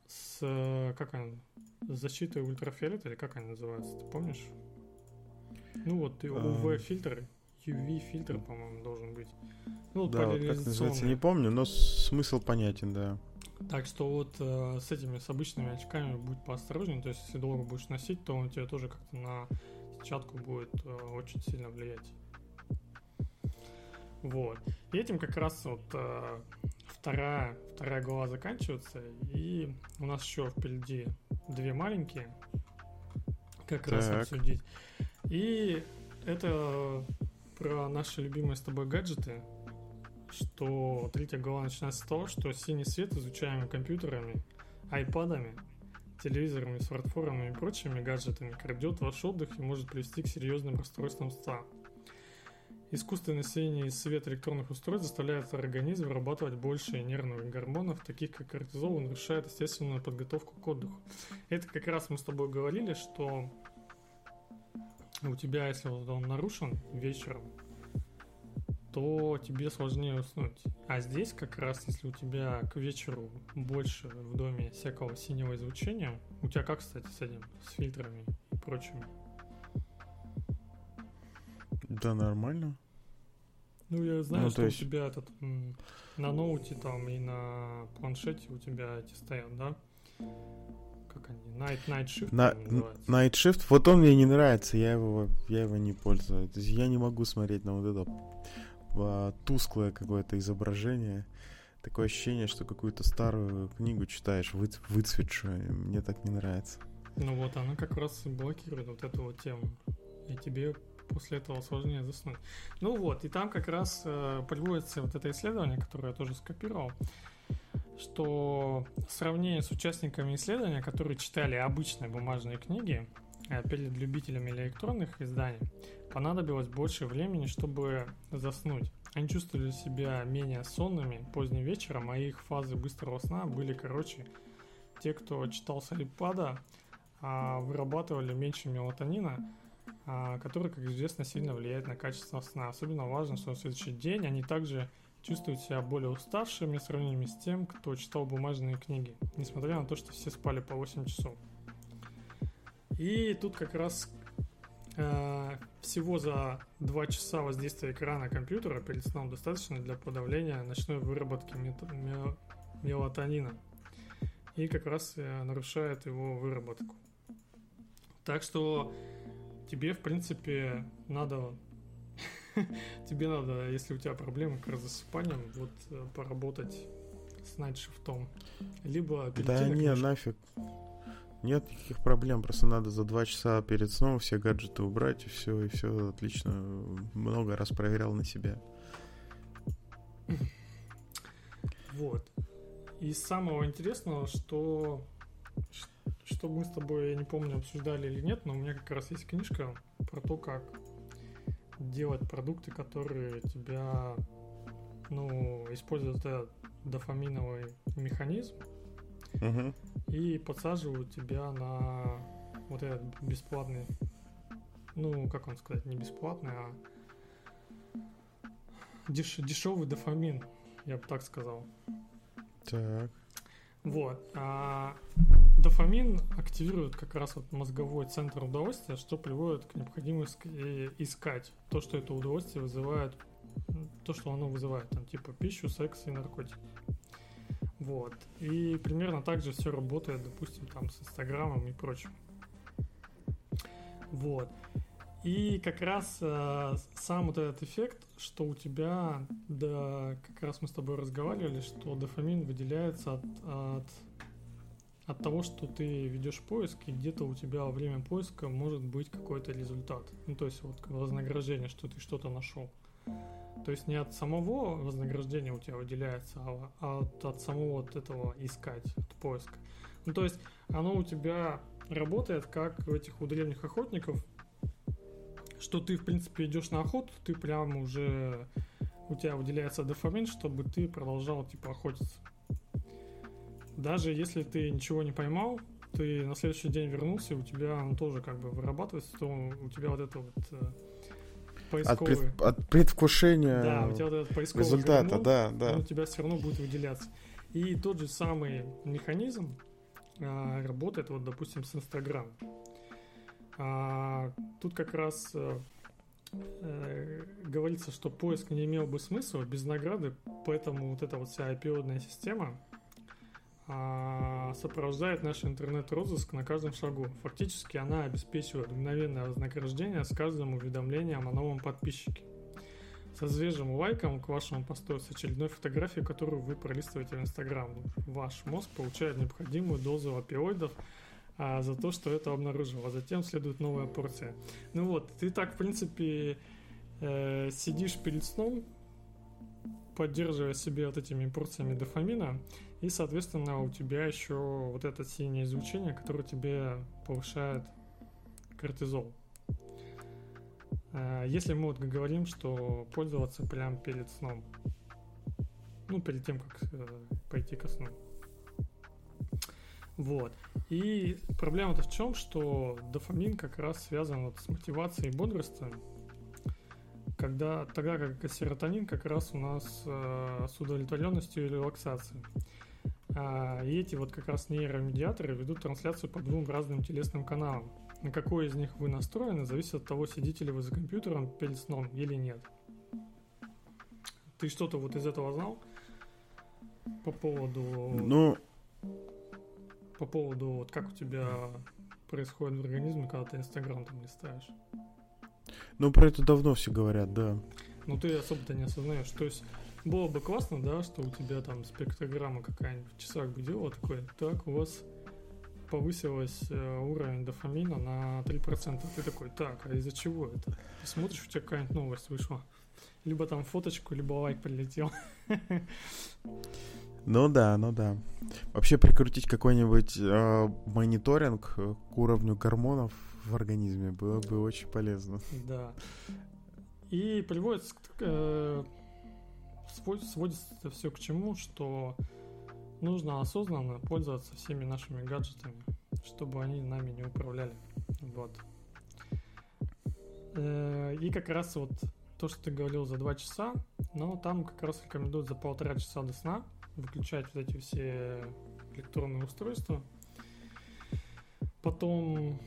С... Как он? С защитой ультрафиолета, или как они называются, ты помнишь? Ну вот, UV-фильтры. UV-фильтр, по-моему, должен быть. Ну, да, вот как называется, не помню, но смысл понятен, да. Так что вот э, с этими, с обычными очками будь поосторожнее, то есть если долго будешь носить, то он тебе тоже как-то на сетчатку будет э, очень сильно влиять. Вот. И этим как раз вот э, вторая, вторая глава заканчивается, и у нас еще впереди две маленькие, как раз Так. обсудить. И это про наши любимые с тобой гаджеты, что третья глава начинается с того, что синий свет, изучаемый компьютерами, айпадами, телевизорами, смартфонами и прочими гаджетами, крадет ваш отдых и может привести к серьезным расстройствам сна. Искусственный синий свет электронных устройств заставляет организм вырабатывать больше нервных гормонов, таких как кортизол, и нарушает естественную подготовку к отдыху. Это как раз мы с тобой говорили, что у тебя, если вот он нарушен вечером, то тебе сложнее уснуть. А здесь как раз, если у тебя к вечеру больше в доме всякого синего излучения, у тебя как, кстати, с этим, с фильтрами и прочими? Да, нормально. Ну, я знаю, Ну, что то есть- у тебя этот на ноуте там и на планшете у тебя эти стоят, да? Как они? Night, night shift На. Night Shift, вот он мне не нравится, я его, я его не пользуюсь. То есть я не могу смотреть на вот это а, тусклое какое-то изображение. Такое ощущение, что какую-то старую книгу читаешь, вы, выцветшую. Мне так не нравится. Ну вот, она как раз и блокирует вот эту вот тему. И тебе после этого сложнее заснуть. Ну вот, и там как раз э, приводится вот это исследование, которое я тоже скопировал, что в сравнении с участниками исследования, которые читали обычные бумажные книги, э, перед любителями электронных изданий, понадобилось больше времени, чтобы заснуть. Они чувствовали себя менее сонными поздним вечером, а их фазы быстрого сна были короче. Те, кто читал с iPad, а, вырабатывали меньше мелатонина, который, как известно, сильно влияет на качество сна. Особенно важно, что на следующий день они также чувствуют себя более уставшими в сравнении с тем, кто читал бумажные книги, несмотря на то, что все спали по 8 часов. И тут как раз э, всего за 2 часа воздействия экрана компьютера перед сном достаточно для подавления ночной выработки мелатонина и как раз э, нарушает его выработку. Так что тебе, в принципе, надо [LAUGHS] тебе надо, если у тебя проблемы как раз с засыпанием, вот э, поработать с найтшифтом. Либо Да не, книжку. нафиг. Нет никаких проблем, просто надо за два часа перед сном все гаджеты убрать, и все, и все отлично. Много раз проверял на себя. Вот. И самого интересного, что что мы с тобой, я не помню, обсуждали или нет, но у меня как раз есть книжка про то, как делать продукты, которые тебя, ну, используют этот дофаминовый механизм Мгм. и подсаживают тебя на вот этот бесплатный, ну, как он сказать, не бесплатный, а деш- дешевый дофамин, я бы так сказал. Так. Вот. А дофамин активирует как раз вот мозговой центр удовольствия, что приводит к необходимости э, искать то, что это удовольствие вызывает, то, что оно вызывает, там, типа пищу, секс и наркотики. Вот. И примерно так же все работает, допустим, там с Инстаграмом и прочим. Вот. И как раз э, сам вот этот эффект, что у тебя, да, как раз мы с тобой разговаривали, что дофамин выделяется от, от, от того, что ты ведешь поиск, и где-то у тебя во время поиска может быть какой-то результат. Ну, то есть вот вознаграждение, что ты что-то нашел. То есть не от самого вознаграждения у тебя выделяется, а а от, от самого вот этого искать, от поиска. Ну, то есть оно у тебя работает как у этих у древних охотников, что ты, в принципе, идешь на охоту, ты прям уже у тебя выделяется дофамин, чтобы ты продолжал типа охотиться. Даже если ты ничего не поймал, ты на следующий день вернулся, и у тебя он тоже как бы вырабатывается, то у тебя вот это вот э, От, поисковый... пред- от предвкушения Да, у тебя вот этот поисковый результата, гормон, да, да. у тебя все равно будет выделяться. И тот же самый механизм а, работает, вот, допустим, с Инстаграм. А, тут как раз э, э, говорится, что поиск не имел бы смысла без награды, поэтому вот эта вот вся IPO-дная система а, сопровождает наш интернет-розыск на каждом шагу. Фактически она обеспечивает мгновенное вознаграждение с каждым уведомлением о новом подписчике. со свежим лайком к вашему посту с очередной фотографией, которую вы пролистываете в Инстаграм. Ваш мозг получает необходимую дозу опиоидов а, за то, что это обнаружил, а затем следует новая порция. Ну вот, ты так, в принципе, э, сидишь перед сном, поддерживая себе вот этими порциями дофамина, и, соответственно, у тебя еще вот это синее излучение, которое тебе повышает кортизол. А, если мы вот говорим, что пользоваться прямо перед сном, ну, перед тем, как э, пойти ко сну. Вот. И проблема-то в чем, что дофамин как раз связан вот с мотивацией и бодростью, когда, тогда как серотонин как раз у нас э, с удовлетворенностью и релаксацией. А, и эти вот как раз нейромедиаторы ведут трансляцию по двум разным телесным каналам. На какой из них вы настроены, зависит от того, сидите ли вы за компьютером перед сном или нет. Ты что-то вот из этого знал? По поводу... Ну... По поводу, вот как у тебя происходит в организме, когда ты Инстаграм там листаешь? Ну, про это давно все говорят, да. Ну, ты особо-то не осознаешь. То есть, было бы классно, да, что у тебя там спектрограмма какая-нибудь в часах бы делала такой, так, у вас повысилась э, уровень дофамина на 3%. Ты такой, так, а из-за чего это? Ты смотришь, у тебя какая-нибудь новость вышла. Либо там фоточку, либо лайк прилетел. [LAUGHS] Ну да, ну да. Вообще прикрутить какой-нибудь э, мониторинг к уровню гормонов в организме было бы очень полезно. Да. И приводит, э, сводится это все к чему, что нужно осознанно пользоваться всеми нашими гаджетами, чтобы они нами не управляли. Вот. Э, и как раз вот то, что ты говорил за два часа, но там как раз рекомендуют за полтора часа до сна выключать вот эти все электронные устройства. Потом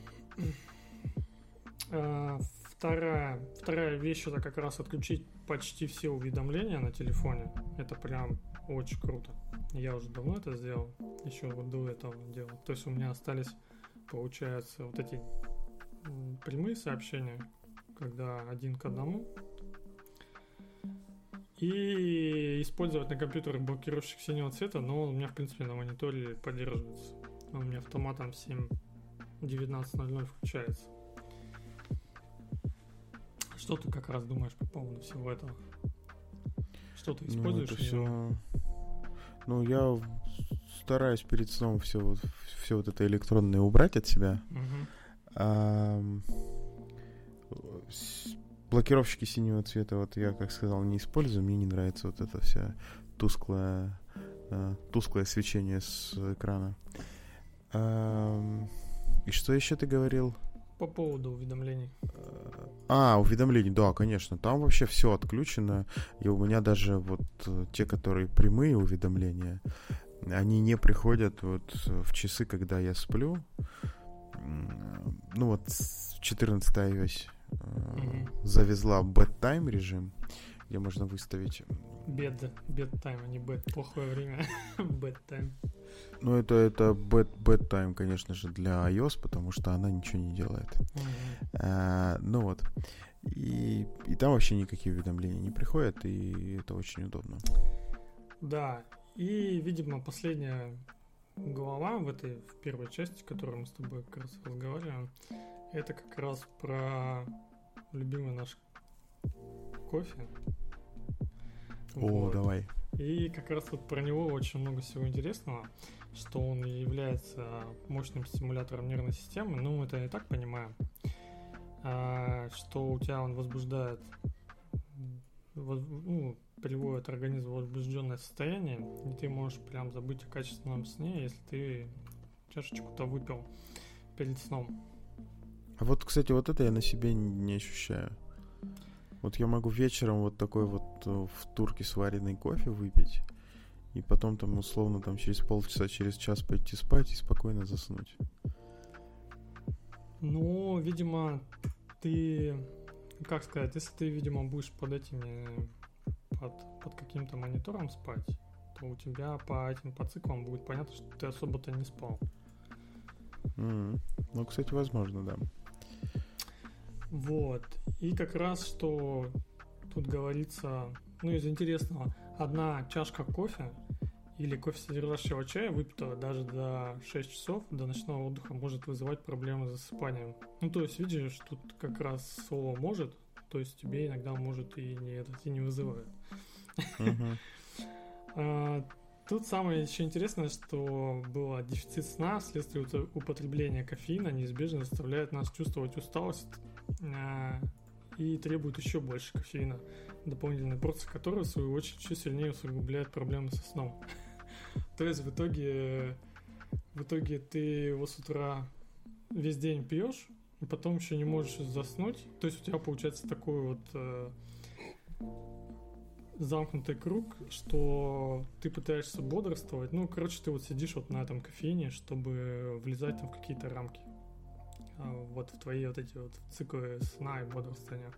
э, вторая, вторая вещь это как раз отключить почти все уведомления на телефоне. Это прям очень круто. Я уже давно это сделал, еще вот до этого делал. То есть у меня остались, получается, вот эти прямые сообщения, когда один к одному. И использовать на компьютере блокировщик синего цвета, но он у меня, в принципе, на мониторе поддерживается. Он у меня автоматом 7.19.00 включается. Что ты как раз думаешь по поводу всего этого? Что ты используешь? Ну, это все... Ну, я стараюсь перед сном все вот, все вот это электронное убрать от себя. Угу. А, блокировщики синего цвета, вот я, как сказал, не использую. Мне не нравится вот это вся тусклое, а, тусклое свечение с экрана. А, и что еще ты говорил? По поводу уведомлений. А, уведомлений, да, конечно. Там вообще все отключено. И у меня даже вот э, те, которые прямые уведомления, они не приходят вот в часы, когда я сплю. Ну вот 14 iOS mm-hmm. завезла bedtime режим, где можно выставить... Bed, bedtime, а не bed, плохое время. [LAUGHS] bedtime. Ну, это, это bad, bad time, конечно же, для iOS, потому что она ничего не делает. Mm-hmm. А, ну вот. И, и там вообще никакие уведомления не приходят, и это очень удобно. Да, и, видимо, последняя глава в этой, в первой части, которую мы с тобой как раз разговариваем, это как раз про любимый наш кофе. О, вот. давай. И как раз вот про него очень много всего интересного что он является мощным стимулятором нервной системы, ну, это и так понимаем, а, что у тебя он возбуждает, ну, приводит организм в возбужденное состояние, и ты можешь прям забыть о качественном сне, если ты чашечку-то выпил перед сном. А вот, кстати, вот это я на себе не ощущаю. Вот я могу вечером вот такой вот э, в турке сваренный кофе выпить, и потом там условно там через полчаса, через час пойти спать и спокойно заснуть. Ну, видимо, ты, как сказать, если ты, видимо, будешь под этими, под, под каким-то монитором спать, то у тебя по этим по циклам будет понятно, что ты особо-то не спал. Mm-hmm. Ну, кстати, возможно, да. Вот. И как раз, что тут говорится, ну, из интересного, одна чашка кофе или кофе содержащего чая, выпитого даже до 6 часов до ночного отдыха, может вызывать проблемы с засыпанием. Ну, то есть, видишь, тут как раз слово «может», то есть тебе иногда может и не, этот, и не вызывает. [LAUGHS] А, тут самое еще интересное, что было дефицит сна вследствие употребления кофеина неизбежно заставляет нас чувствовать усталость и требует еще больше кофеина, дополнительная порция которого, в свою очередь, еще сильнее усугубляет проблемы со сном. [LAUGHS] То есть в итоге, в итоге ты его с утра весь день пьешь, и потом еще не можешь заснуть. То есть у тебя получается такой вот э, замкнутый круг, что ты пытаешься бодрствовать. Ну, короче, ты вот сидишь вот на этом кофеине, чтобы влезать там в какие-то рамки. А, вот в твои вот эти вот циклы сна и бодрствования.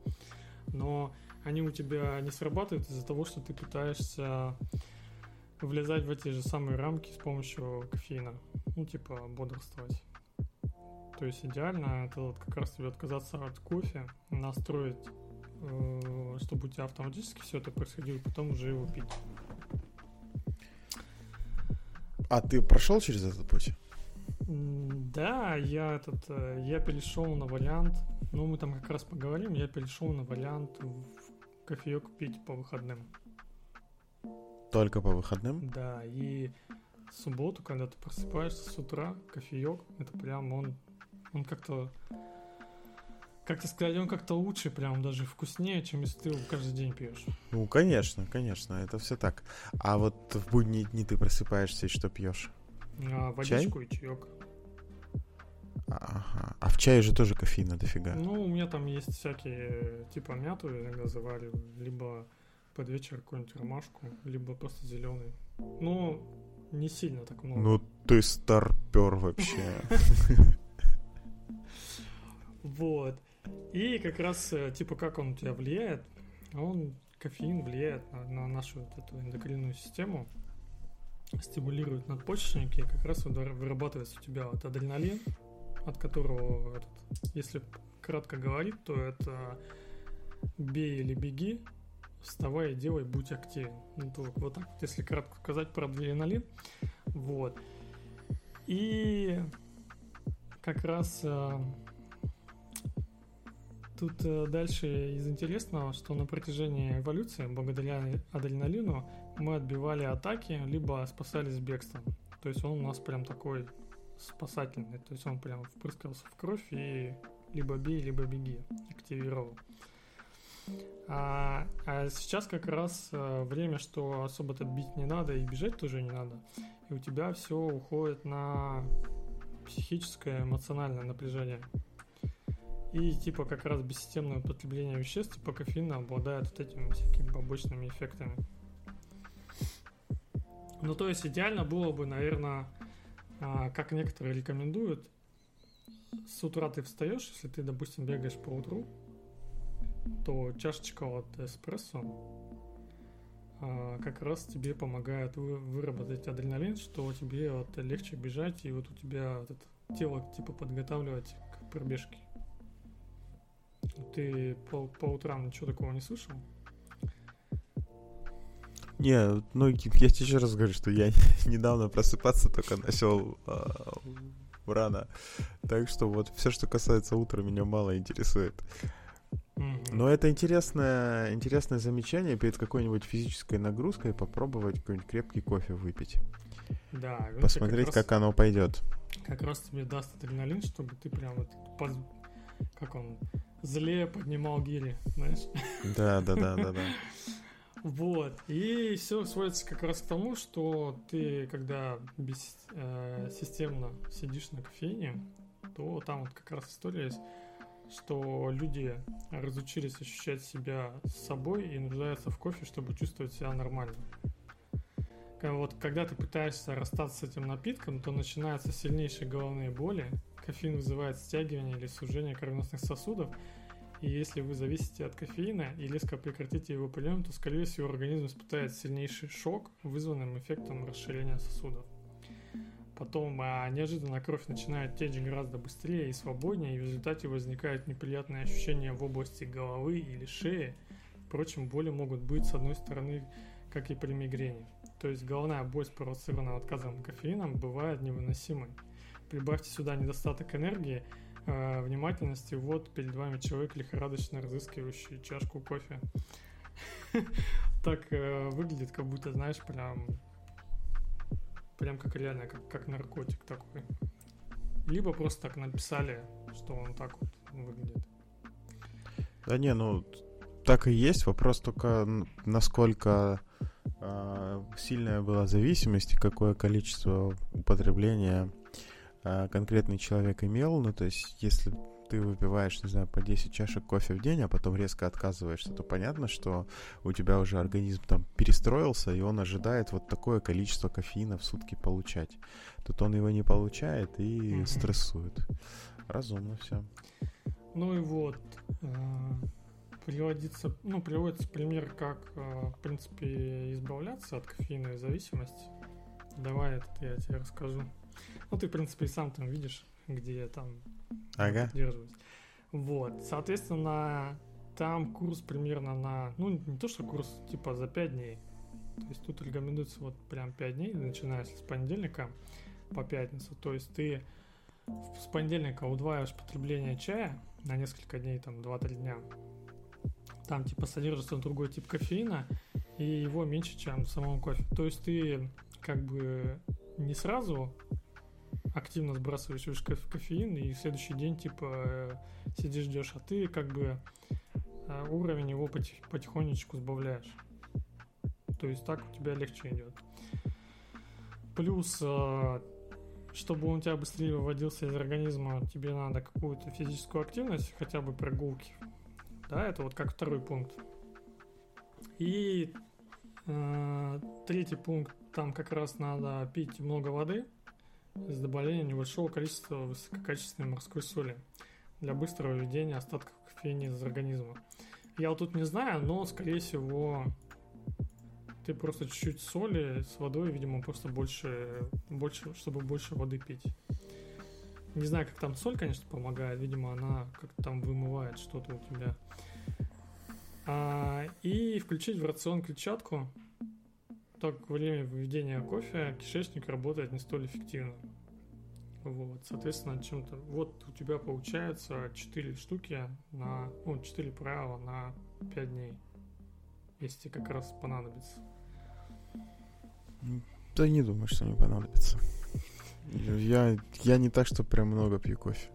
Но они у тебя не срабатывают из-за того, что ты пытаешься влезать в эти же самые рамки с помощью кофеина. Ну, типа, бодрствовать. То есть идеально это вот как раз тебе отказаться от кофе, настроить, э, чтобы у тебя автоматически все это происходило, и потом уже его пить. А ты прошел через этот путь? Да, я этот, э, я перешел на вариант, ну мы там как раз поговорим, я перешел на вариант в кофеек пить по выходным. Только по выходным? Да, и в субботу, когда ты просыпаешься с утра, кофеек, это прям он, он как-то, как-то сказать, он как-то лучше, прям даже вкуснее, чем если ты его каждый день пьешь. Ну, конечно, конечно, это все так. А вот в будние дни ты просыпаешься и что пьешь? А, водичку Чай? и чаек. Ага. А в чае же тоже кофеина дофига. Ну, у меня там есть всякие, типа мяту иногда завариваю, либо под вечер какую-нибудь ромашку, либо просто зеленый. Ну, не сильно так много. Ну, ты старпер вообще. Вот. И как раз, э, типа, как он у тебя влияет? Он, кофеин влияет на, на нашу вот эту эндокринную систему, стимулирует надпочечники, и как раз вырабатывается у тебя вот адреналин, от которого, этот, если кратко говорить, то это бей или беги, вставай, делай, будь активен. Ну, вот так если кратко сказать про адреналин. Вот. И как раз э, тут э, дальше из интересного, что на протяжении эволюции, благодаря адреналину, мы отбивали атаки, либо спасались бегством. То есть он у нас прям такой спасательный. То есть он прям впрыскался в кровь и либо бей, либо беги активировал. А, а сейчас как раз а, время, что особо-то бить не надо и бежать тоже не надо. И у тебя все уходит на психическое, эмоциональное напряжение. И типа как раз бессистемное употребление веществ типа кофеина обладает вот этими всякими побочными эффектами. Ну то есть идеально было бы, наверное, а, как некоторые рекомендуют, с утра ты встаешь, если ты, допустим, бегаешь по утру, то чашечка от эспрессо а, как раз тебе помогает вы, выработать адреналин, что тебе вот легче бежать, и вот у тебя вот это тело типа подготавливать к пробежке. Ты по, по утрам ничего такого не слышал? Не, ну я тебе еще раз говорю, что я [LAUGHS] недавно просыпаться только начал э, рано. Так что вот все, что касается утра, меня мало интересует. Но это интересное, интересное замечание перед какой-нибудь физической нагрузкой попробовать какой-нибудь крепкий кофе выпить. Да, посмотреть, как, раз, как оно пойдет. Как раз тебе даст адреналин, чтобы ты прям вот под, как он зле поднимал гири, знаешь? Да, да, да, да, да. [LAUGHS] Вот. И все сводится как раз к тому, что ты, когда бессистемно э, сидишь на кофейне, то там вот как раз история есть что люди разучились ощущать себя с собой и нуждаются в кофе, чтобы чувствовать себя нормально. Вот когда ты пытаешься расстаться с этим напитком, то начинаются сильнейшие головные боли, кофеин вызывает стягивание или сужение кровеносных сосудов, и если вы зависите от кофеина и резко прекратите его прием, то, скорее всего, организм испытает сильнейший шок, вызванным эффектом расширения сосудов. Потом а, неожиданно кровь начинает течь гораздо быстрее и свободнее, и в результате возникают неприятные ощущения в области головы или шеи, Впрочем, боли могут быть, с одной стороны, как и при мигрени. То есть головная боль, спровоцированная отказом кофеином, бывает невыносимой. Прибавьте сюда недостаток энергии, э, внимательности, вот перед вами человек, лихорадочно разыскивающий чашку кофе. [LAUGHS] Так э, выглядит, как будто, знаешь, прям прям как реально, как, как наркотик такой. Либо просто так написали, что он так вот выглядит. Да не, ну так и есть. Вопрос только, насколько э, сильная была зависимость и какое количество употребления э, конкретный человек имел. Ну, то есть, если ты выпиваешь, не знаю, по 10 чашек кофе в день, а потом резко отказываешься, то понятно, что у тебя уже организм там перестроился, и он ожидает вот такое количество кофеина в сутки получать. Тут он его не получает и mm-hmm. стрессует. Разумно все. Ну и вот, э, приводится, ну, приводится пример, как, э, в принципе, избавляться от кофейной зависимости. Давай это я тебе расскажу. Ну, ты, в принципе, и сам там видишь, где там ага. поддерживать. Вот, соответственно, там курс примерно на, ну, не то, что курс, типа за 5 дней. То есть тут рекомендуется вот прям 5 дней, начиная с понедельника по пятницу. То есть ты с понедельника удваиваешь потребление чая на несколько дней, там 2-3 дня. Там типа содержится другой тип кофеина, и его меньше, чем в самом кофе. То есть ты как бы не сразу активно сбрасываешь весь кофеин, и в следующий день, типа, э, сидишь, ждешь, а ты, как бы, э, уровень его потихонечку сбавляешь. То есть так у тебя легче идет. Плюс, э, чтобы он у тебя быстрее выводился из организма, тебе надо какую-то физическую активность, хотя бы прогулки. Да, это вот как второй пункт. И э, третий пункт, там как раз надо пить много воды – с добавлением небольшого количества высококачественной морской соли для быстрого введения остатков кофеина из организма. Я вот тут не знаю, но, скорее всего, ты просто чуть-чуть соли с водой, видимо, просто больше, больше, чтобы больше воды пить. Не знаю, как там соль, конечно, помогает. Видимо, она как-то там вымывает что-то у тебя. А, и включить в рацион клетчатку так во время введения кофе кишечник работает не столь эффективно. Вот, соответственно, чем-то... Вот у тебя получается 4 штуки на... Ну, 4 правила на 5 дней. Если тебе как раз понадобится. Да не думаю, что мне понадобится. Я, я не так, что прям много пью кофе.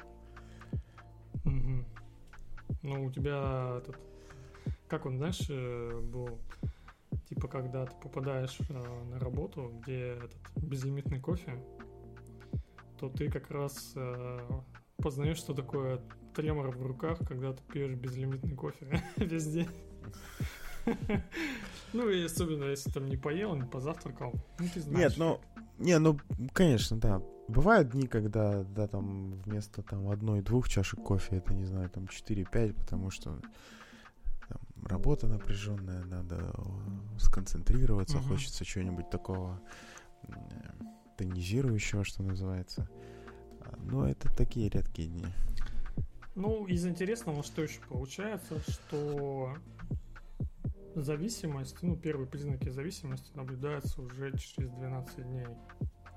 Угу. Ну, у тебя этот... Как он, знаешь, э, был Типа, когда ты попадаешь э, на работу, где этот безлимитный кофе, то ты как раз э, познаешь, что такое тремор в руках, когда ты пьешь безлимитный кофе [LAUGHS] весь день. [LAUGHS] Ну и особенно, если там не поел, не позавтракал, ну ты знаешь. Нет, ну, не, ну, конечно, да. Бывают дни, когда, да, там вместо там одной-двух чашек кофе, это, не знаю, там 4-5, потому что работа напряженная, надо э, сконцентрироваться, угу. хочется чего-нибудь такого э, тонизирующего, что называется. А, но это такие редкие дни. Ну, из интересного, что еще получается, что зависимость, ну, первые признаки зависимости наблюдаются уже через 12 дней.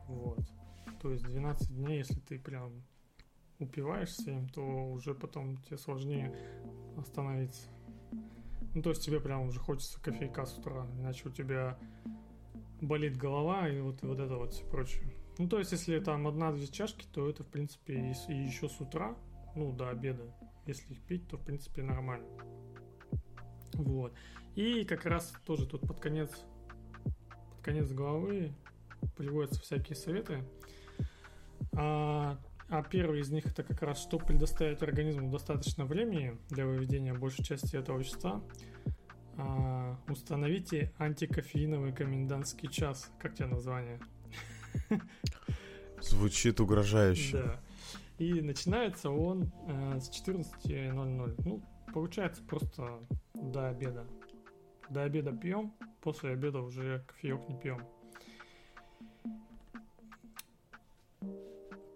Вот. То есть 12 дней, если ты прям упиваешься им, то уже потом тебе сложнее остановиться. Ну, то есть тебе прям уже хочется кофейка с утра, иначе у тебя болит голова и вот, и вот это вот все прочее. Ну, то есть, если там одна-две чашки, то это, в принципе, и, и еще с утра, ну, до обеда, если их пить, то, в принципе, нормально. Вот. И как раз тоже тут под конец, под конец главы приводятся всякие советы. А, а первый из них это как раз, чтобы предоставить организму достаточно времени для выведения большей части этого вещества, а, установите антикофеиновый комендантский час. Как тебе название? [LAUGHS] Звучит угрожающе. Да. И начинается он э, с 14.00. Ну, получается просто до обеда. До обеда пьем, после обеда уже кофеек не пьем.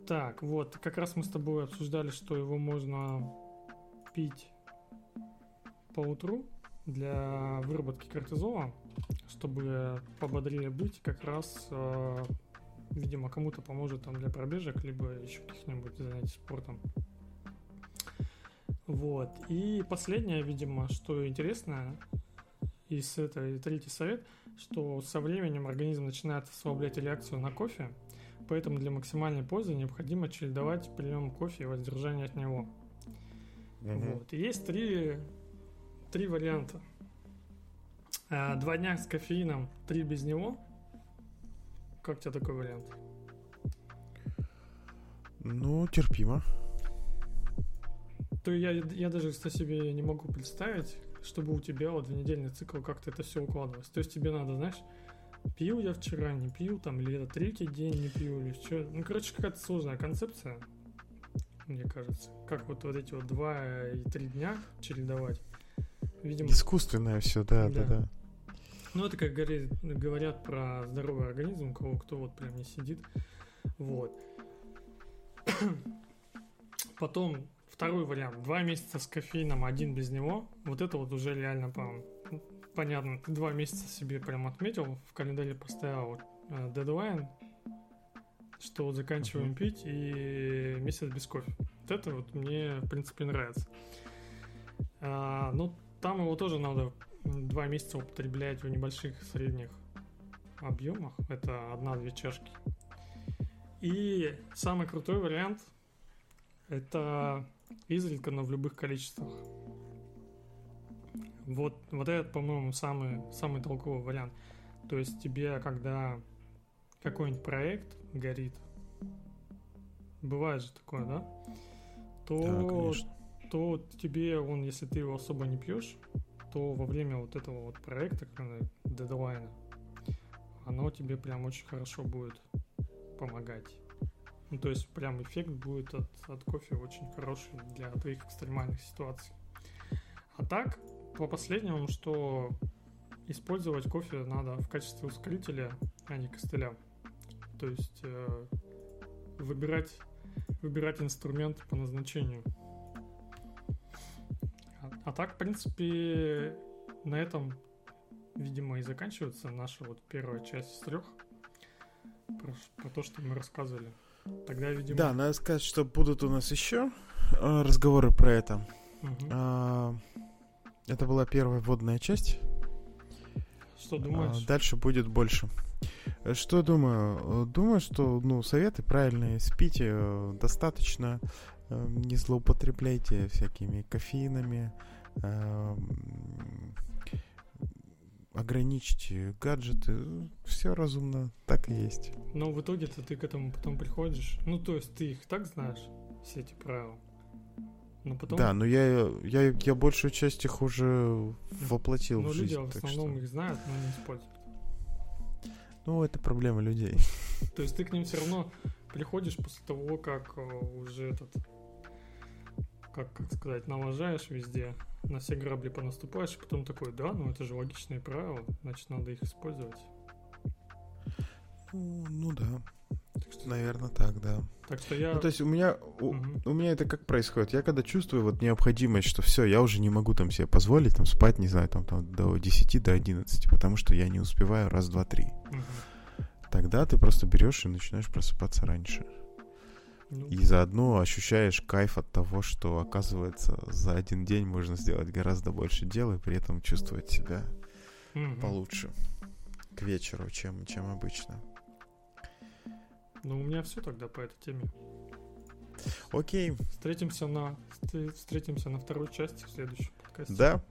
Так, вот, как раз мы с тобой обсуждали, что его можно пить по утру, для выработки кортизола, чтобы пободрее быть, как раз, э, видимо, кому-то поможет там для пробежек, либо еще каких-нибудь занятий спортом. Вот. И последнее, видимо, что интересно, из этого третий совет, что со временем организм начинает ослаблять реакцию на кофе, поэтому для максимальной пользы необходимо чередовать прием кофе и воздержание от него. Mm-hmm. Вот. И есть три, три варианта. А, два дня с кофеином, три без него. Как тебе такой вариант? Ну, терпимо. То я, я даже себе не могу представить, чтобы у тебя вот в недельный цикл как-то это все укладывалось. То есть тебе надо, знаешь, пил я вчера, не пил, там, или это третий день не пил, или что. Ну, короче, какая-то сложная концепция, мне кажется. Как вот, вот эти вот два и три дня чередовать. Видимо... Искусственное все, да, да, да. да. Ну, это как говорят, говорят про здоровый организм, у кого кто вот прям не сидит. Вот. [CLEARS THROAT] Потом второй вариант. Два месяца с кофеином, один без него. Вот это вот уже реально, по понятно. Ты два месяца себе прям отметил, в календаре поставил вот, э, дедлайн, что вот заканчиваем uh-huh. пить и месяц без кофе. Вот это вот мне, в принципе, нравится. А, ну, там его тоже надо два месяца употреблять в небольших средних объемах. Это одна-две чашки. И самый крутой вариант это изредка, но в любых количествах. Вот, вот этот, по-моему, самый, самый толковый вариант. То есть тебе, когда какой-нибудь проект горит, бывает же такое, да? То, да, то тебе он, если ты его особо не пьешь, то во время вот этого вот проекта, дедлайна, оно тебе прям очень хорошо будет помогать. Ну, то есть прям эффект будет от, от кофе очень хороший для твоих экстремальных ситуаций. А так, по последнему, что использовать кофе надо в качестве ускорителя, а не костыля. То есть э, выбирать, выбирать инструмент по назначению. А так, в принципе, на этом, видимо, и заканчивается наша вот первая часть из трех про, про то, что мы рассказывали. Тогда, видимо... Да, надо сказать, что будут у нас еще э, разговоры про это. Угу. А, это была первая вводная часть. Что думаешь? А, дальше будет больше. Что думаю? Думаю, что ну, советы правильные. Спите э, достаточно. Э, не злоупотребляйте всякими кофеинами, ограничьте гаджеты, все разумно, так и есть. Но в итоге-то ты к этому потом приходишь, ну то есть ты их так знаешь, все эти правила. Но потом... Да, но я, я, я большую часть их уже воплотил ну, в жизнь. люди в основном что... их знают, но не используют. Ну, это проблема людей. [LAUGHS] То есть ты к ним все равно приходишь после того, как э, уже этот как, как сказать, налажаешь везде, на все грабли понаступаешь, и потом такой, да, ну это же логичные правила, значит, надо их использовать. Ну, ну да. Так что... Наверное, так, да. Так что я... Ну, то есть у меня, у, угу. у меня это как происходит? Я когда чувствую вот необходимость, что все, я уже не могу там себе позволить там спать, не знаю, там, там до 10, до 11, потому что я не успеваю раз, два, три. Угу. Тогда ты просто берешь и начинаешь просыпаться раньше. Ну. И заодно ощущаешь кайф от того, что, оказывается, за один день можно сделать гораздо больше дел и при этом чувствовать себя угу. получше к вечеру, чем, чем обычно. Ну, у меня все тогда по этой теме. Окей. Встретимся на, встретимся на второй части в следующем подкасте. Да,